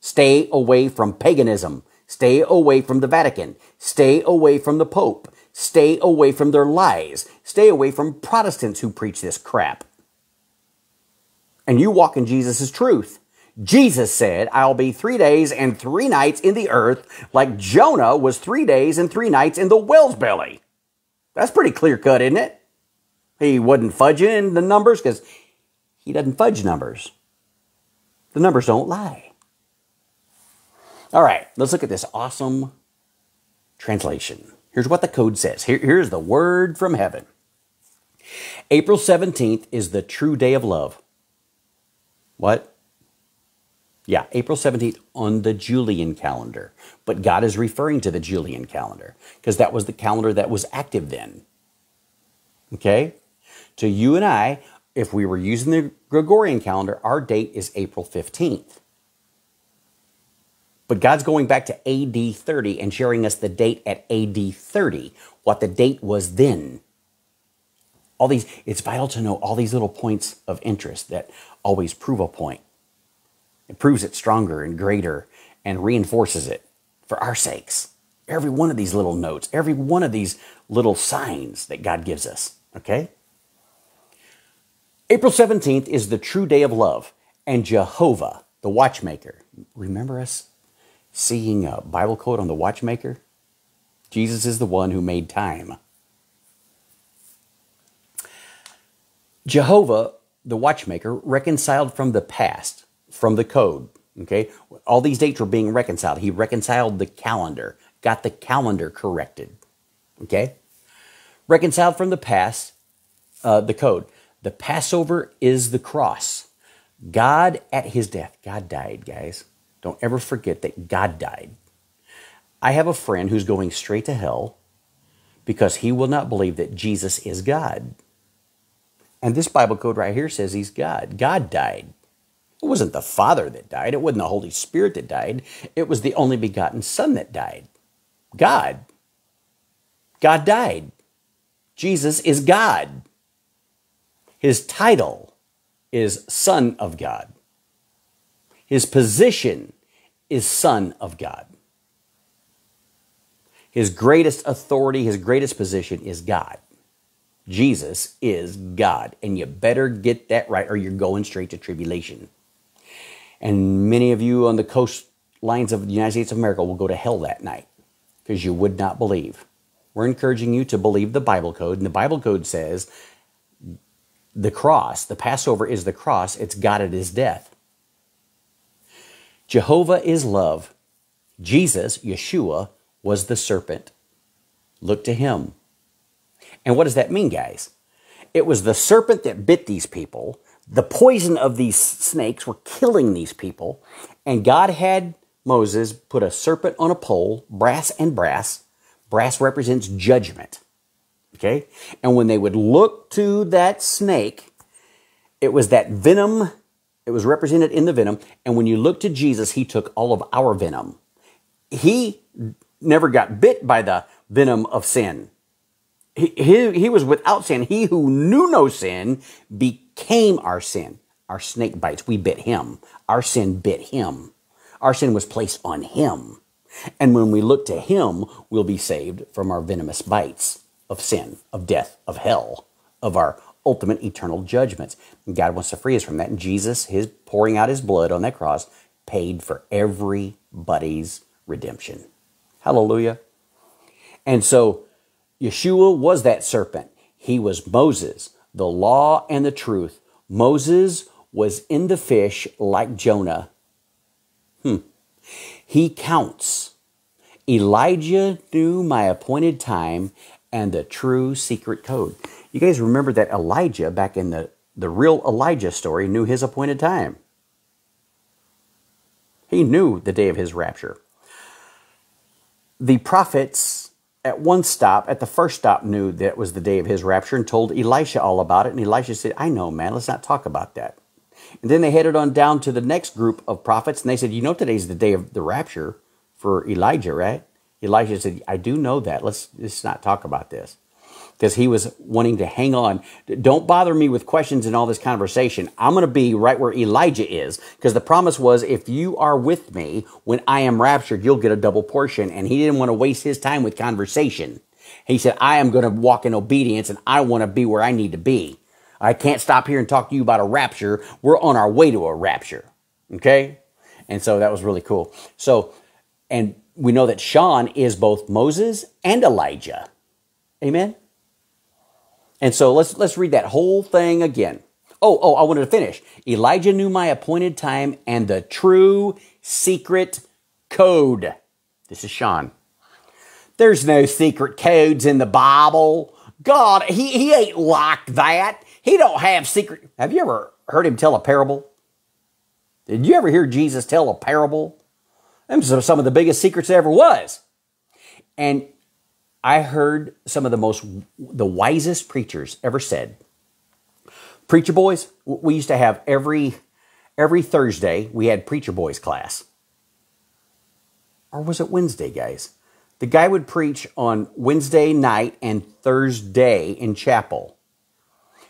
Stay away from paganism. Stay away from the Vatican. Stay away from the Pope. Stay away from their lies. Stay away from Protestants who preach this crap. And you walk in Jesus' truth. Jesus said, I'll be three days and three nights in the earth, like Jonah was three days and three nights in the whale's belly. That's pretty clear cut, isn't it? He wasn't fudging the numbers because he doesn't fudge numbers. The numbers don't lie. All right, let's look at this awesome translation. Here's what the code says. Here, here's the word from heaven. April 17th is the true day of love. What? Yeah, April 17th on the Julian calendar. But God is referring to the Julian calendar because that was the calendar that was active then. Okay? To you and I, if we were using the Gregorian calendar, our date is April 15th. But God's going back to AD 30 and sharing us the date at AD 30, what the date was then. All these, it's vital to know all these little points of interest that always prove a point. It proves it stronger and greater and reinforces it for our sakes. Every one of these little notes, every one of these little signs that God gives us, okay? April 17th is the true day of love, and Jehovah, the watchmaker. Remember us seeing a Bible quote on the watchmaker? Jesus is the one who made time. Jehovah, the watchmaker, reconciled from the past, from the code, Okay? All these dates were being reconciled. He reconciled the calendar, got the calendar corrected. Okay? Reconciled from the past, uh, the code. The Passover is the cross. God at his death, God died, guys. Don't ever forget that God died. I have a friend who's going straight to hell because he will not believe that Jesus is God. And this Bible code right here says he's God. God died. It wasn't the Father that died, it wasn't the Holy Spirit that died, it was the only begotten Son that died. God. God died. Jesus is God. His title is Son of God. His position is Son of God. His greatest authority, his greatest position is God. Jesus is God. And you better get that right or you're going straight to tribulation. And many of you on the coastlines of the United States of America will go to hell that night because you would not believe. We're encouraging you to believe the Bible code. And the Bible code says the cross, the Passover is the cross, it's God at his death. Jehovah is love. Jesus, Yeshua, was the serpent. Look to him. And what does that mean, guys? It was the serpent that bit these people the poison of these snakes were killing these people. And God had Moses put a serpent on a pole, brass and brass. Brass represents judgment. Okay? And when they would look to that snake, it was that venom, it was represented in the venom. And when you look to Jesus, he took all of our venom. He never got bit by the venom of sin. He, he, he was without sin. He who knew no sin became became our sin. Our snake bites, we bit him. Our sin bit him. Our sin was placed on him. And when we look to him, we'll be saved from our venomous bites of sin, of death, of hell, of our ultimate eternal judgments. And God wants to free us from that. And Jesus, his pouring out his blood on that cross, paid for everybody's redemption. Hallelujah. And so Yeshua was that serpent. He was Moses the law and the truth. Moses was in the fish like Jonah. Hmm. He counts. Elijah knew my appointed time and the true secret code. You guys remember that Elijah, back in the, the real Elijah story, knew his appointed time. He knew the day of his rapture. The prophets at one stop, at the first stop, knew that was the day of his rapture and told Elisha all about it. And Elisha said, I know, man, let's not talk about that. And then they headed on down to the next group of prophets and they said, You know, today's the day of the rapture for Elijah, right? Elijah said, I do know that. Let's, let's not talk about this because he was wanting to hang on. Don't bother me with questions and all this conversation. I'm going to be right where Elijah is because the promise was if you are with me when I am raptured, you'll get a double portion. And he didn't want to waste his time with conversation. He said, I am going to walk in obedience and I want to be where I need to be. I can't stop here and talk to you about a rapture. We're on our way to a rapture. Okay? And so that was really cool. So, and we know that Sean is both Moses and Elijah. Amen? And so let's let's read that whole thing again. Oh, oh, I wanted to finish. Elijah knew my appointed time and the true secret code. This is Sean. There's no secret codes in the Bible. God, he, he ain't like that. He don't have secret. Have you ever heard him tell a parable? Did you ever hear Jesus tell a parable? Them are some of the biggest secrets there ever was. And I heard some of the most, the wisest preachers ever said. Preacher boys, we used to have every, every Thursday, we had preacher boys class. Or was it Wednesday, guys? The guy would preach on Wednesday night and Thursday in chapel.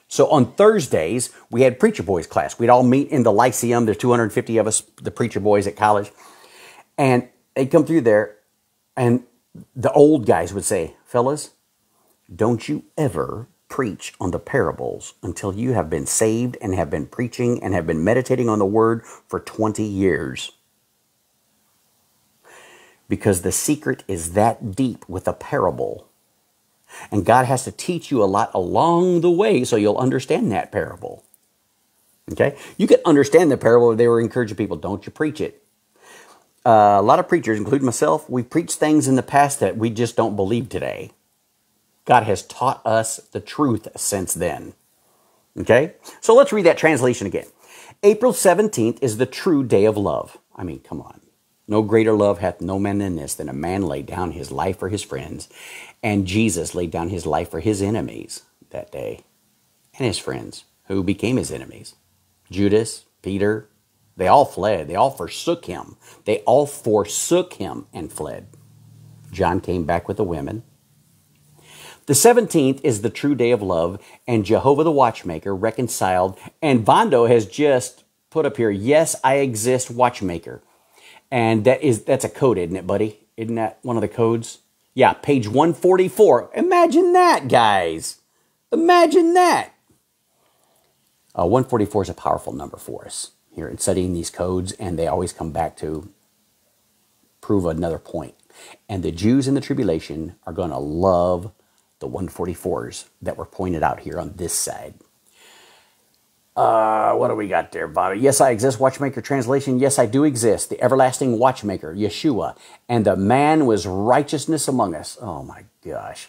So on Thursdays, we had preacher boys class. We'd all meet in the Lyceum. There's 250 of us, the preacher boys at college. And they'd come through there and the old guys would say, fellas, don't you ever preach on the parables until you have been saved and have been preaching and have been meditating on the word for 20 years. Because the secret is that deep with a parable. And God has to teach you a lot along the way so you'll understand that parable. Okay? You can understand the parable. They were encouraging people, don't you preach it. Uh, a lot of preachers, including myself, we preach things in the past that we just don't believe today. God has taught us the truth since then. Okay? So let's read that translation again. April 17th is the true day of love. I mean, come on. No greater love hath no man than this, than a man laid down his life for his friends. And Jesus laid down his life for his enemies that day, and his friends, who became his enemies. Judas, Peter, they all fled. They all forsook him. They all forsook him and fled. John came back with the women. The 17th is the true day of love, and Jehovah the Watchmaker reconciled. And Vondo has just put up here, yes, I exist, watchmaker. And that is that's a code, isn't it, buddy? Isn't that one of the codes? Yeah, page 144. Imagine that, guys. Imagine that. Uh, 144 is a powerful number for us here in studying these codes, and they always come back to prove another point. And the Jews in the tribulation are going to love the 144s that were pointed out here on this side. Uh, what do we got there, Bobby? Yes, I exist. Watchmaker translation. Yes, I do exist. The everlasting watchmaker, Yeshua. And the man was righteousness among us. Oh my gosh.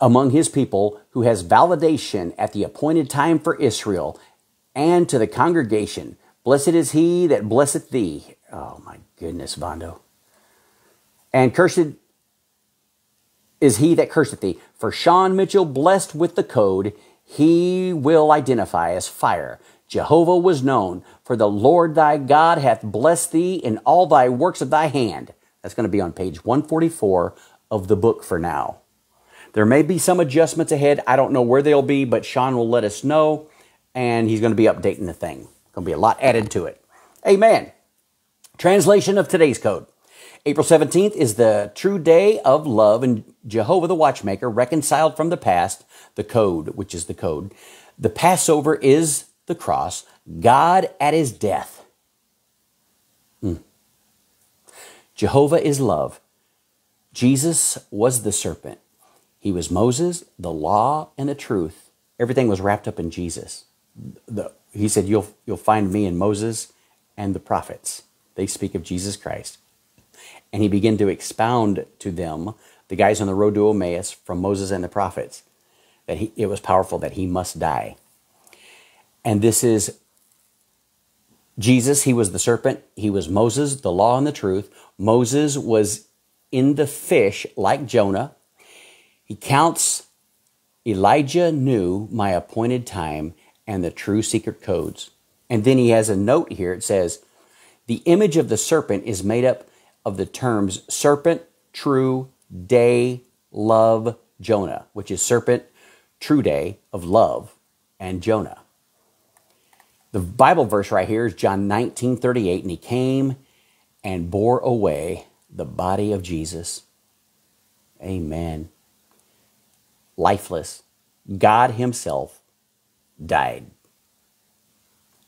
Among his people who has validation at the appointed time for Israel and to the congregation. Blessed is he that blesseth thee. Oh my goodness, Vondo. And cursed is he that curseth thee. For Sean Mitchell, blessed with the code, he will identify as fire. Jehovah was known, for the Lord thy God hath blessed thee in all thy works of thy hand. That's going to be on page 144 of the book for now. There may be some adjustments ahead. I don't know where they'll be, but Sean will let us know, and he's going to be updating the thing. Going to be a lot added to it. Amen. Translation of today's code. April 17th is the true day of love, and Jehovah the Watchmaker reconciled from the past the code, which is the code. The Passover is the cross, God at his death. Mm. Jehovah is love. Jesus was the serpent. He was Moses, the law, and the truth. Everything was wrapped up in Jesus. The, he said, you'll, you'll find me in Moses and the prophets. They speak of Jesus Christ. And he began to expound to them, the guys on the road to Emmaus, from Moses and the prophets that he, it was powerful that he must die. And this is Jesus, he was the serpent, he was Moses, the law and the truth. Moses was in the fish like Jonah. He counts Elijah knew my appointed time and the true secret codes. And then he has a note here. It says, The image of the serpent is made up of the terms serpent, true, day, love, Jonah, which is serpent, true day of love and Jonah. The Bible verse right here is John 19 38, and he came and bore away the body of Jesus. Amen. Lifeless. God Himself died.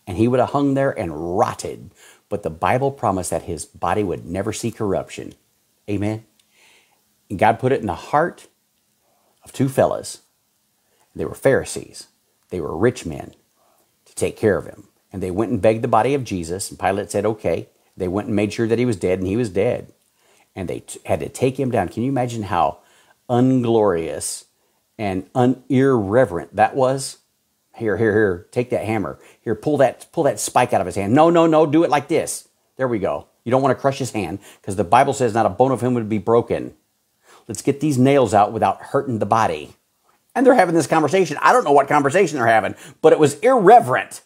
And He would have hung there and rotted, but the Bible promised that His body would never see corruption. Amen. And God put it in the heart of two fellas they were Pharisees. They were rich men to take care of him. And they went and begged the body of Jesus. And Pilate said, okay. They went and made sure that he was dead, and he was dead. And they t- had to take him down. Can you imagine how unglorious and un- irreverent that was? Here, here, here, take that hammer. Here, pull that, pull that spike out of his hand. No, no, no, do it like this. There we go. You don't want to crush his hand because the Bible says not a bone of him would be broken. Let's get these nails out without hurting the body and they're having this conversation. I don't know what conversation they're having, but it was irreverent.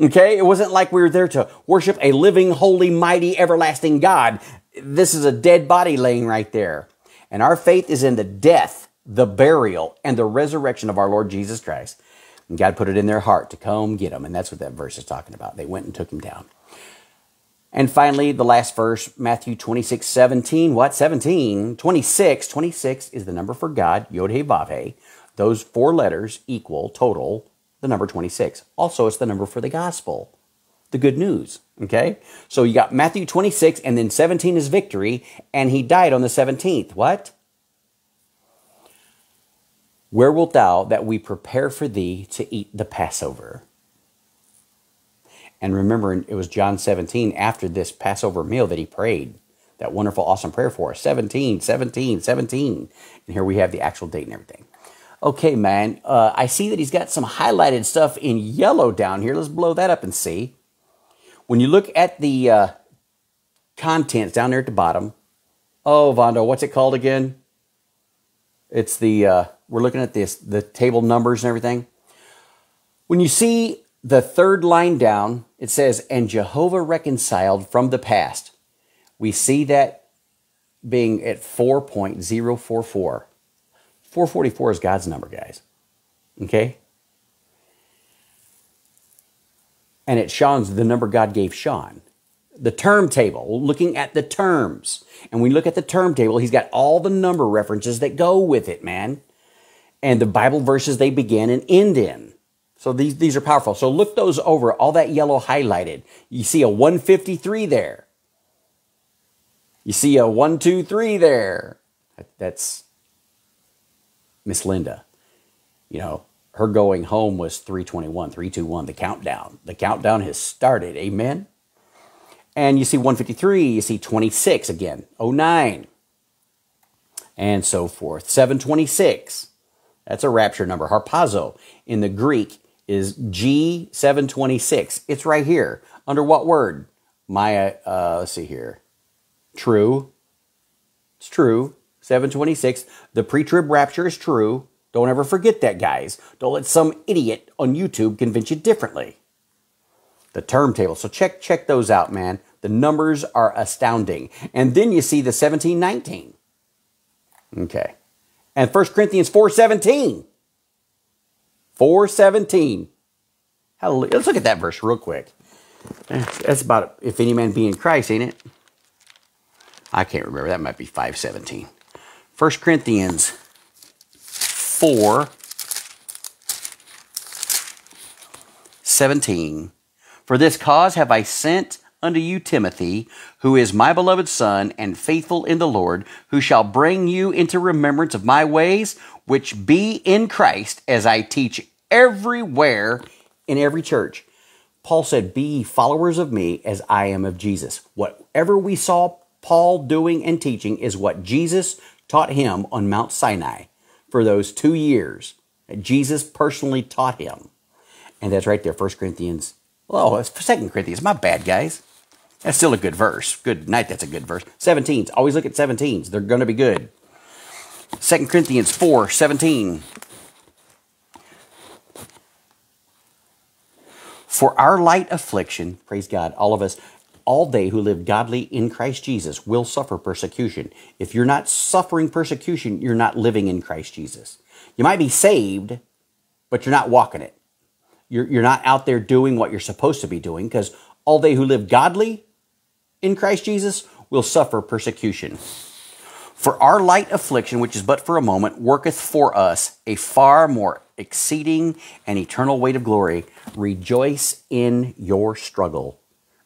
Okay? It wasn't like we were there to worship a living, holy, mighty, everlasting God. This is a dead body laying right there. And our faith is in the death, the burial, and the resurrection of our Lord Jesus Christ. And God put it in their heart to come get him. And that's what that verse is talking about. They went and took him down. And finally, the last verse, Matthew 26, 17. What? 17. 26. 26 is the number for God, Yod He Vav He. Those four letters equal total the number 26. Also, it's the number for the gospel, the good news. Okay? So you got Matthew 26, and then 17 is victory, and he died on the 17th. What? Where wilt thou that we prepare for thee to eat the Passover? And remember, it was John 17 after this Passover meal that he prayed that wonderful, awesome prayer for us 17, 17, 17. And here we have the actual date and everything. Okay, man, uh, I see that he's got some highlighted stuff in yellow down here. Let's blow that up and see. When you look at the uh, contents down there at the bottom, oh, Vondo, what's it called again? It's the, uh, we're looking at this, the table numbers and everything. When you see the third line down, it says, and Jehovah reconciled from the past. We see that being at 4.044. 444 is God's number, guys. Okay? And it Sean's, the number God gave Sean. The term table, looking at the terms. And we look at the term table, he's got all the number references that go with it, man. And the Bible verses they begin and end in. So these, these are powerful. So look those over, all that yellow highlighted. You see a 153 there. You see a 123 there. That's Miss Linda. You know, her going home was 321, 321, the countdown. The countdown has started. Amen. And you see 153, you see 26 again, 09, and so forth. 726, that's a rapture number. Harpazo in the Greek is G726. It's right here. Under what word? Maya, uh, let's see here. True. It's true. 726. The pre trib rapture is true. Don't ever forget that, guys. Don't let some idiot on YouTube convince you differently. The term table. So check check those out, man. The numbers are astounding. And then you see the 1719. Okay. And 1 Corinthians 417. 417. Hallelujah. Let's look at that verse real quick. That's about if any man be in Christ, ain't it? I can't remember. That might be 517. 1 Corinthians 4 17. For this cause have I sent unto you Timothy, who is my beloved son and faithful in the Lord, who shall bring you into remembrance of my ways, which be in Christ, as I teach everywhere in every church. Paul said, Be followers of me as I am of Jesus. Whatever we saw Paul doing and teaching is what Jesus taught him on Mount Sinai for those two years. Jesus personally taught him. And that's right there, 1 Corinthians. Oh, it's 2 Corinthians. My bad, guys. That's still a good verse. Good night, that's a good verse. 17s. Always look at 17s. They're going to be good. 2 Corinthians 4 17. For our light affliction, praise God, all of us, all they who live godly in Christ Jesus will suffer persecution. If you're not suffering persecution, you're not living in Christ Jesus. You might be saved, but you're not walking it. You're, you're not out there doing what you're supposed to be doing because all they who live godly in Christ Jesus will suffer persecution. For our light affliction, which is but for a moment, worketh for us a far more exceeding and eternal weight of glory. Rejoice in your struggle.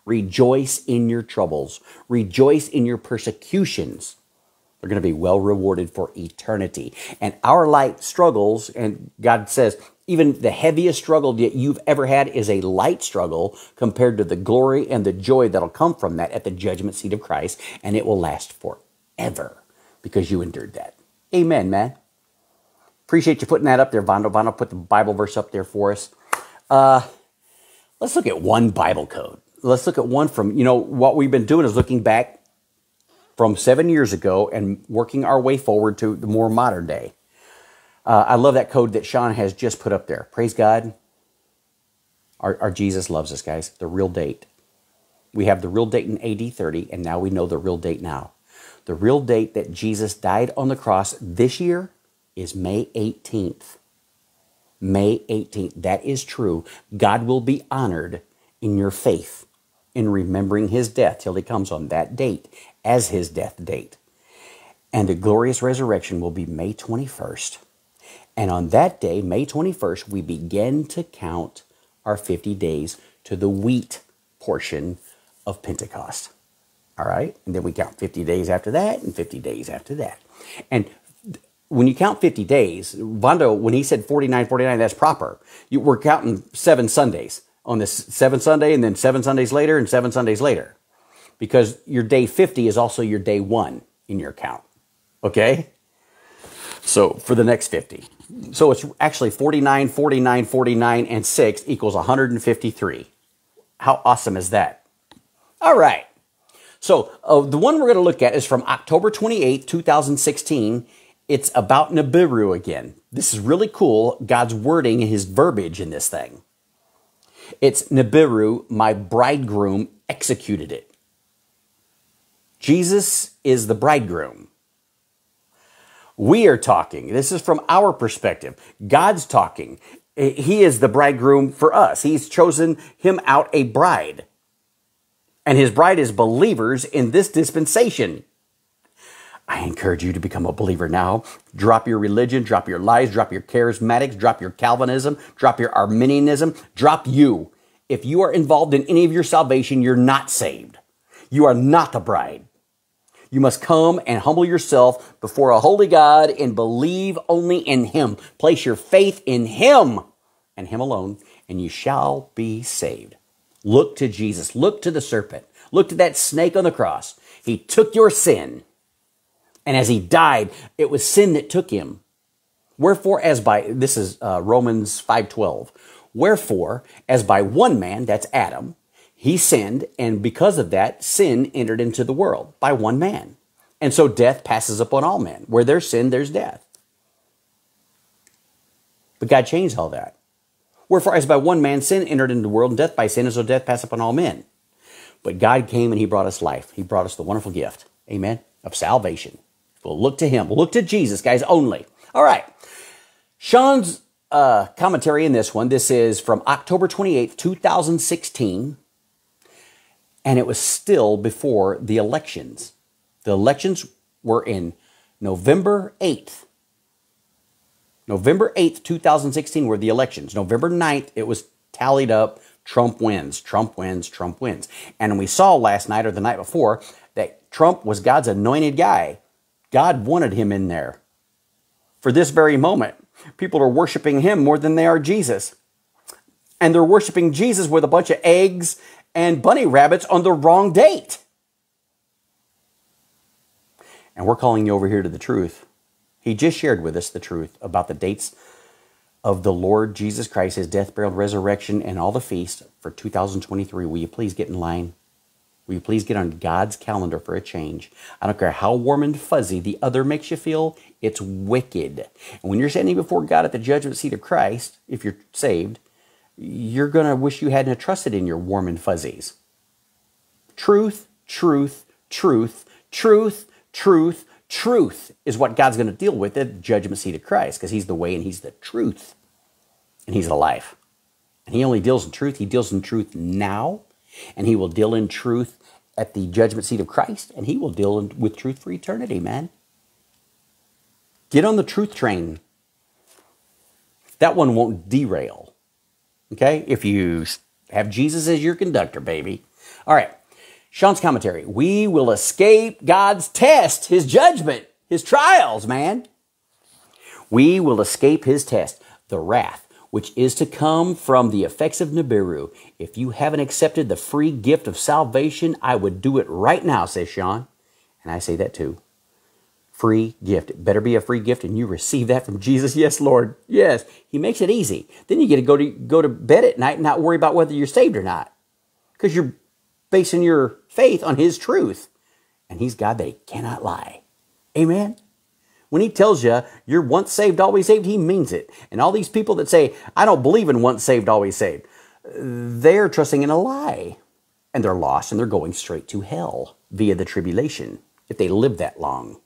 Rejoice in your troubles. Rejoice in your persecutions. They're going to be well rewarded for eternity. And our light struggles, and God says, even the heaviest struggle that you've ever had is a light struggle compared to the glory and the joy that'll come from that at the judgment seat of Christ, and it will last forever because you endured that. Amen, man. Appreciate you putting that up there, Vondo. Vondo put the Bible verse up there for us. Uh, let's look at one Bible code. Let's look at one from, you know, what we've been doing is looking back from seven years ago and working our way forward to the more modern day. Uh, I love that code that Sean has just put up there. Praise God. Our, our Jesus loves us, guys. The real date. We have the real date in AD 30, and now we know the real date now. The real date that Jesus died on the cross this year is May 18th. May 18th. That is true. God will be honored in your faith in remembering his death till he comes on that date as his death date. And the glorious resurrection will be May 21st. And on that day, May 21st, we begin to count our 50 days to the wheat portion of Pentecost. All right. And then we count 50 days after that and 50 days after that. And when you count 50 days, Vondo, when he said 49, 49, that's proper. You, we're counting seven Sundays on this seven Sunday and then seven Sundays later and seven Sundays later. Because your day 50 is also your day one in your count. Okay? So for the next 50. So it's actually 49, 49, 49, and 6 equals 153. How awesome is that? All right. So uh, the one we're going to look at is from October 28, 2016. It's about Nibiru again. This is really cool, God's wording and his verbiage in this thing. It's Nibiru, my bridegroom, executed it. Jesus is the bridegroom. We are talking. This is from our perspective. God's talking. He is the bridegroom for us. He's chosen him out a bride. And his bride is believers in this dispensation. I encourage you to become a believer now. Drop your religion, drop your lies, drop your charismatics, drop your Calvinism, drop your Arminianism, drop you. If you are involved in any of your salvation, you're not saved. You are not the bride. You must come and humble yourself before a holy God and believe only in Him. Place your faith in Him and Him alone, and you shall be saved. Look to Jesus. Look to the serpent. Look to that snake on the cross. He took your sin and as he died, it was sin that took him. Wherefore, as by, this is uh, Romans 5.12. Wherefore, as by one man, that's Adam, he sinned, and because of that, sin entered into the world by one man. And so death passes upon all men. Where there's sin, there's death. But God changed all that. Wherefore, as by one man sin entered into the world, and death by sin, and so death passed upon all men. But God came and He brought us life. He brought us the wonderful gift, amen, of salvation. We'll look to him. We'll look to Jesus, guys, only. All right. Sean's uh, commentary in this one, this is from October 28th, 2016, and it was still before the elections. The elections were in November 8th. November 8th, 2016 were the elections. November 9th, it was tallied up. Trump wins, Trump wins, Trump wins. And we saw last night or the night before that Trump was God's anointed guy God wanted him in there for this very moment. People are worshiping him more than they are Jesus. And they're worshiping Jesus with a bunch of eggs and bunny rabbits on the wrong date. And we're calling you over here to the truth. He just shared with us the truth about the dates of the Lord Jesus Christ, his death, burial, resurrection, and all the feasts for 2023. Will you please get in line? Will you please get on God's calendar for a change? I don't care how warm and fuzzy the other makes you feel, it's wicked. And when you're standing before God at the judgment seat of Christ, if you're saved, you're going to wish you hadn't trusted in your warm and fuzzies. Truth, truth, truth, truth, truth, truth is what God's going to deal with at the judgment seat of Christ because He's the way and He's the truth and He's the life. And He only deals in truth. He deals in truth now and He will deal in truth at the judgment seat of Christ, and he will deal with truth for eternity, man. Get on the truth train. That one won't derail. Okay? If you have Jesus as your conductor, baby. All right. Sean's commentary. We will escape God's test, his judgment, his trials, man. We will escape his test, the wrath which is to come from the effects of Nibiru. If you haven't accepted the free gift of salvation, I would do it right now, says Sean. And I say that too. Free gift. It better be a free gift, and you receive that from Jesus. Yes, Lord. Yes. He makes it easy. Then you get to go to go to bed at night and not worry about whether you're saved or not. Because you're basing your faith on his truth. And he's God that he cannot lie. Amen. When he tells you you're once saved, always saved, he means it. And all these people that say, I don't believe in once saved, always saved, they're trusting in a lie. And they're lost and they're going straight to hell via the tribulation if they live that long.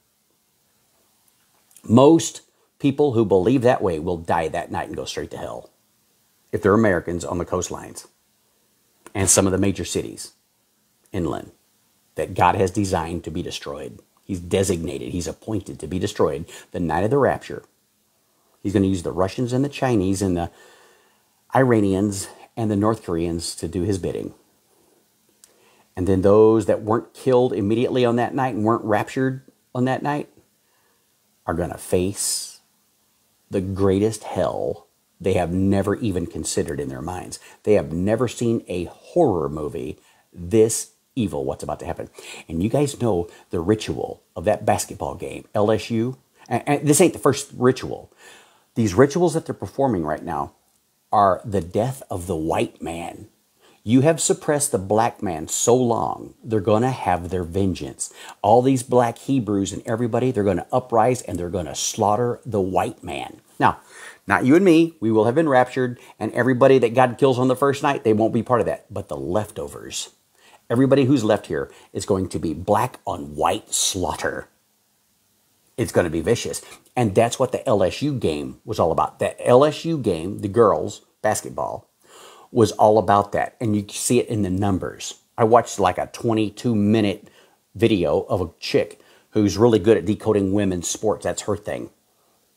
Most people who believe that way will die that night and go straight to hell if they're Americans on the coastlines and some of the major cities inland that God has designed to be destroyed. He's designated, he's appointed to be destroyed the night of the rapture. He's going to use the Russians and the Chinese and the Iranians and the North Koreans to do his bidding. And then those that weren't killed immediately on that night and weren't raptured on that night, are going to face the greatest hell they have never even considered in their minds. They have never seen a horror movie this evil, what's about to happen. And you guys know the ritual of that basketball game, LSU. And, this ain't the first ritual. These rituals that they're performing right now are the death of the white man. You have suppressed the black man so long, they're going to have their vengeance. All these black Hebrews and everybody, they're going to uprise and they're going to slaughter the white man. Now, not you and me, we will have been raptured, and everybody that God kills on the first night, they won't be part of that. But the leftovers, everybody who's left here is going to be black on white slaughter. It's going to be vicious. And that's what the LSU game was all about. That LSU game, the girls basketball, was all about that. And you see it in the numbers. I watched like a 22 minute video of a chick who's really good at decoding women's sports. That's her thing.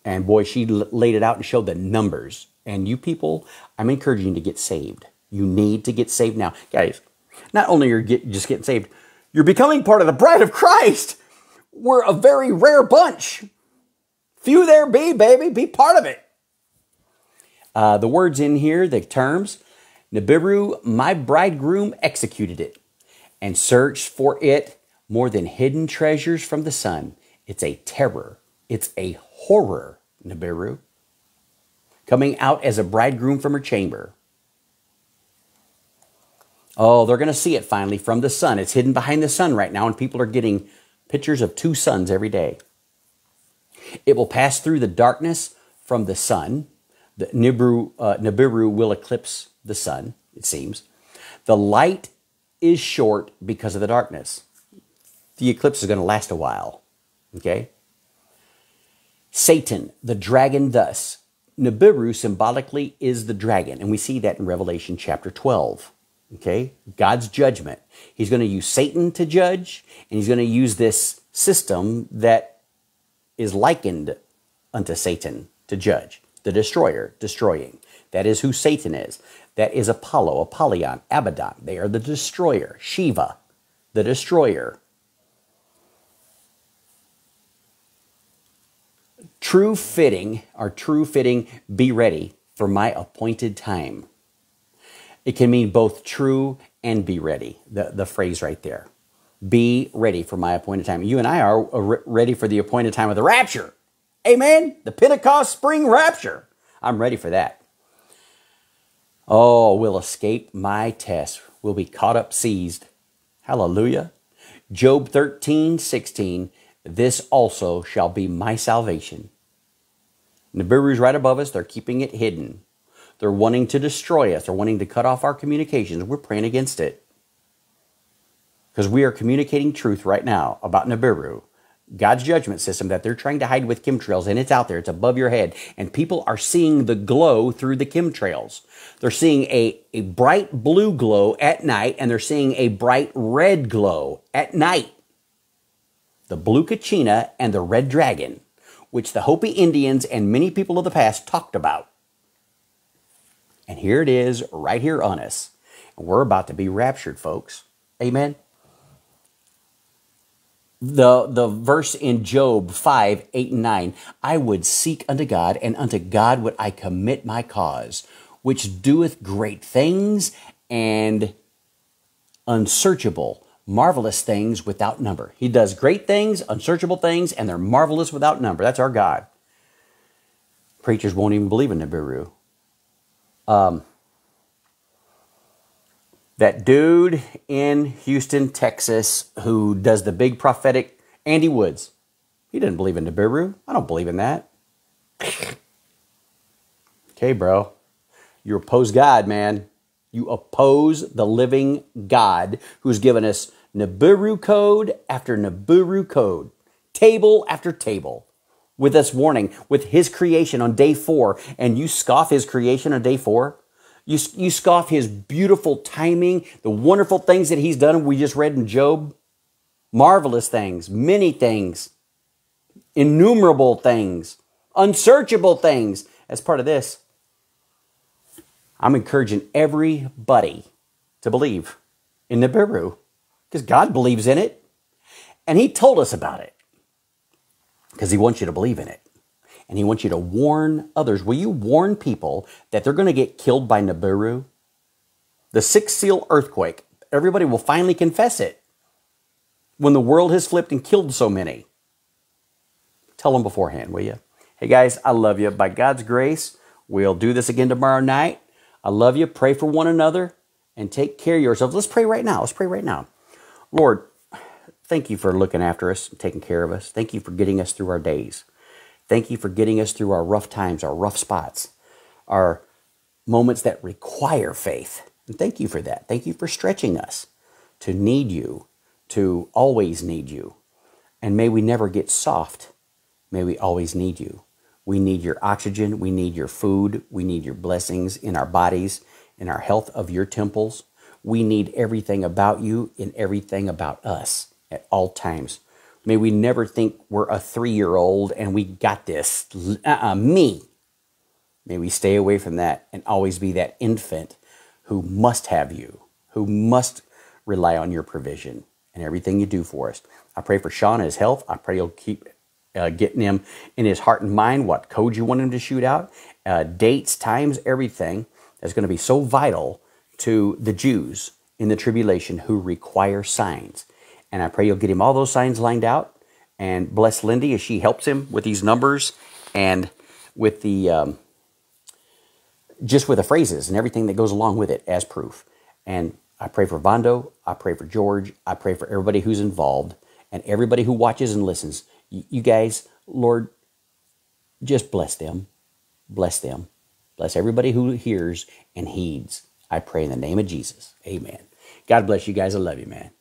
And boy, she laid it out and showed the numbers. And you people, I'm encouraging you to get saved. You need to get saved now. Guys, not only are you just getting saved, you're becoming part of the bride of Christ. We're a very rare bunch. Few there be, baby. Be part of it. Uh, the words in here, the terms, Nibiru, my bridegroom, executed it and searched for it more than hidden treasures from the sun. It's a terror. It's a horror, Nibiru. Coming out as a bridegroom from her chamber. Oh, they're going to see it finally from the sun. It's hidden behind the sun right now, and people are getting pictures of two suns every day. It will pass through the darkness from the sun. The Nibiru, uh, Nibiru will eclipse the sun, it seems. The light is short because of the darkness. The eclipse is going to last a while. Okay? Satan, the dragon, thus. Nibiru symbolically is the dragon, and we see that in Revelation chapter 12. Okay? God's judgment. He's going to use Satan to judge, and he's going to use this system that is likened unto Satan to judge. The destroyer, destroying. That is who Satan is. That is Apollo, Apollyon, Abaddon. They are the destroyer. Shiva, the destroyer. True fitting, or true fitting, be ready for my appointed time. It can mean both true and be ready, the, the phrase right there. Be ready for my appointed time. You and I are uh, ready for the appointed time of the rapture. Amen? The Pentecost spring rapture. I'm ready for that. Oh, we'll escape my test. We'll be caught up, seized. Hallelujah. Job 13, 16. This also shall be my salvation. Nibiru's right above us. They're keeping it hidden. They're wanting to destroy us. They're wanting to cut off our communications. We're praying against it. Because we are communicating truth right now about Nibiru. God's judgment system that they're trying to hide with chemtrails, and it's out there, it's above your head. And people are seeing the glow through the chemtrails. They're seeing a, a bright blue glow at night, and they're seeing a bright red glow at night. The blue kachina and the red dragon, which the Hopi Indians and many people of the past talked about. And here it is, right here on us. And We're about to be raptured, folks. Amen the the verse in Job 5, 8 and 9, I would seek unto God, and unto God would I commit my cause, which doeth great things and unsearchable, marvelous things without number. He does great things, unsearchable things, and they're marvelous without number. That's our God. Preachers won't even believe in Nibiru. Um, that dude in Houston, Texas, who does the big prophetic, Andy Woods. He didn't believe in Nibiru. I don't believe in that. okay, bro. You oppose God, man. You oppose the living God who's given us Nibiru code after Nibiru code, table after table, with us warning, with his creation on day four, and you scoff his creation on day four? You, you scoff his beautiful timing, the wonderful things that he's done. We just read in Job. Marvelous things, many things, innumerable things, unsearchable things as part of this. I'm encouraging everybody to believe in the Nibiru because God believes in it and He told us about it. because He wants you to believe in it. And He wants you to warn others. Will you warn people that they're going to get killed by Nibiru? The six seal earthquake. Everybody will finally confess it when the world has flipped and killed so many. Tell them beforehand, will you? Hey guys, I love you. By God's grace, we'll do this again tomorrow night. I love you. Pray for one another and take care of yourselves. Let's pray right now. Let's pray right now. Lord, thank you for looking after us and taking care of us. Thank you for getting us through our days. Thank you for getting us through our rough times, our rough spots, our moments that require faith. And thank you for that. Thank you for stretching us to need you, to always need you. And may we never get soft. May we always need you. We need your oxygen. We need your food. We need your blessings in our bodies, in our health of your temples. We need everything about you and everything about us at all times. May we never think we're a three year old and we got this. Uh-uh, me. May we stay away from that and always be that infant who must have you, who must rely on your provision and everything you do for us. I pray for Sean and his health. I pray you'll keep uh, getting him in his heart and mind what code you want him to shoot out, uh, dates, times, everything that's going to be so vital to the Jews in the tribulation who require signs. And I pray you'll get him all those signs lined out and bless Lindy as she helps him with these numbers and with the um, just with the phrases and everything that goes along with it as proof. And I pray for Vondo. I pray for George. I pray for everybody who's involved and everybody who watches and listens. You guys, Lord, just bless them. Bless them. Bless everybody who hears and heeds. I pray in the name of Jesus. Amen. God bless you guys. I love you, man.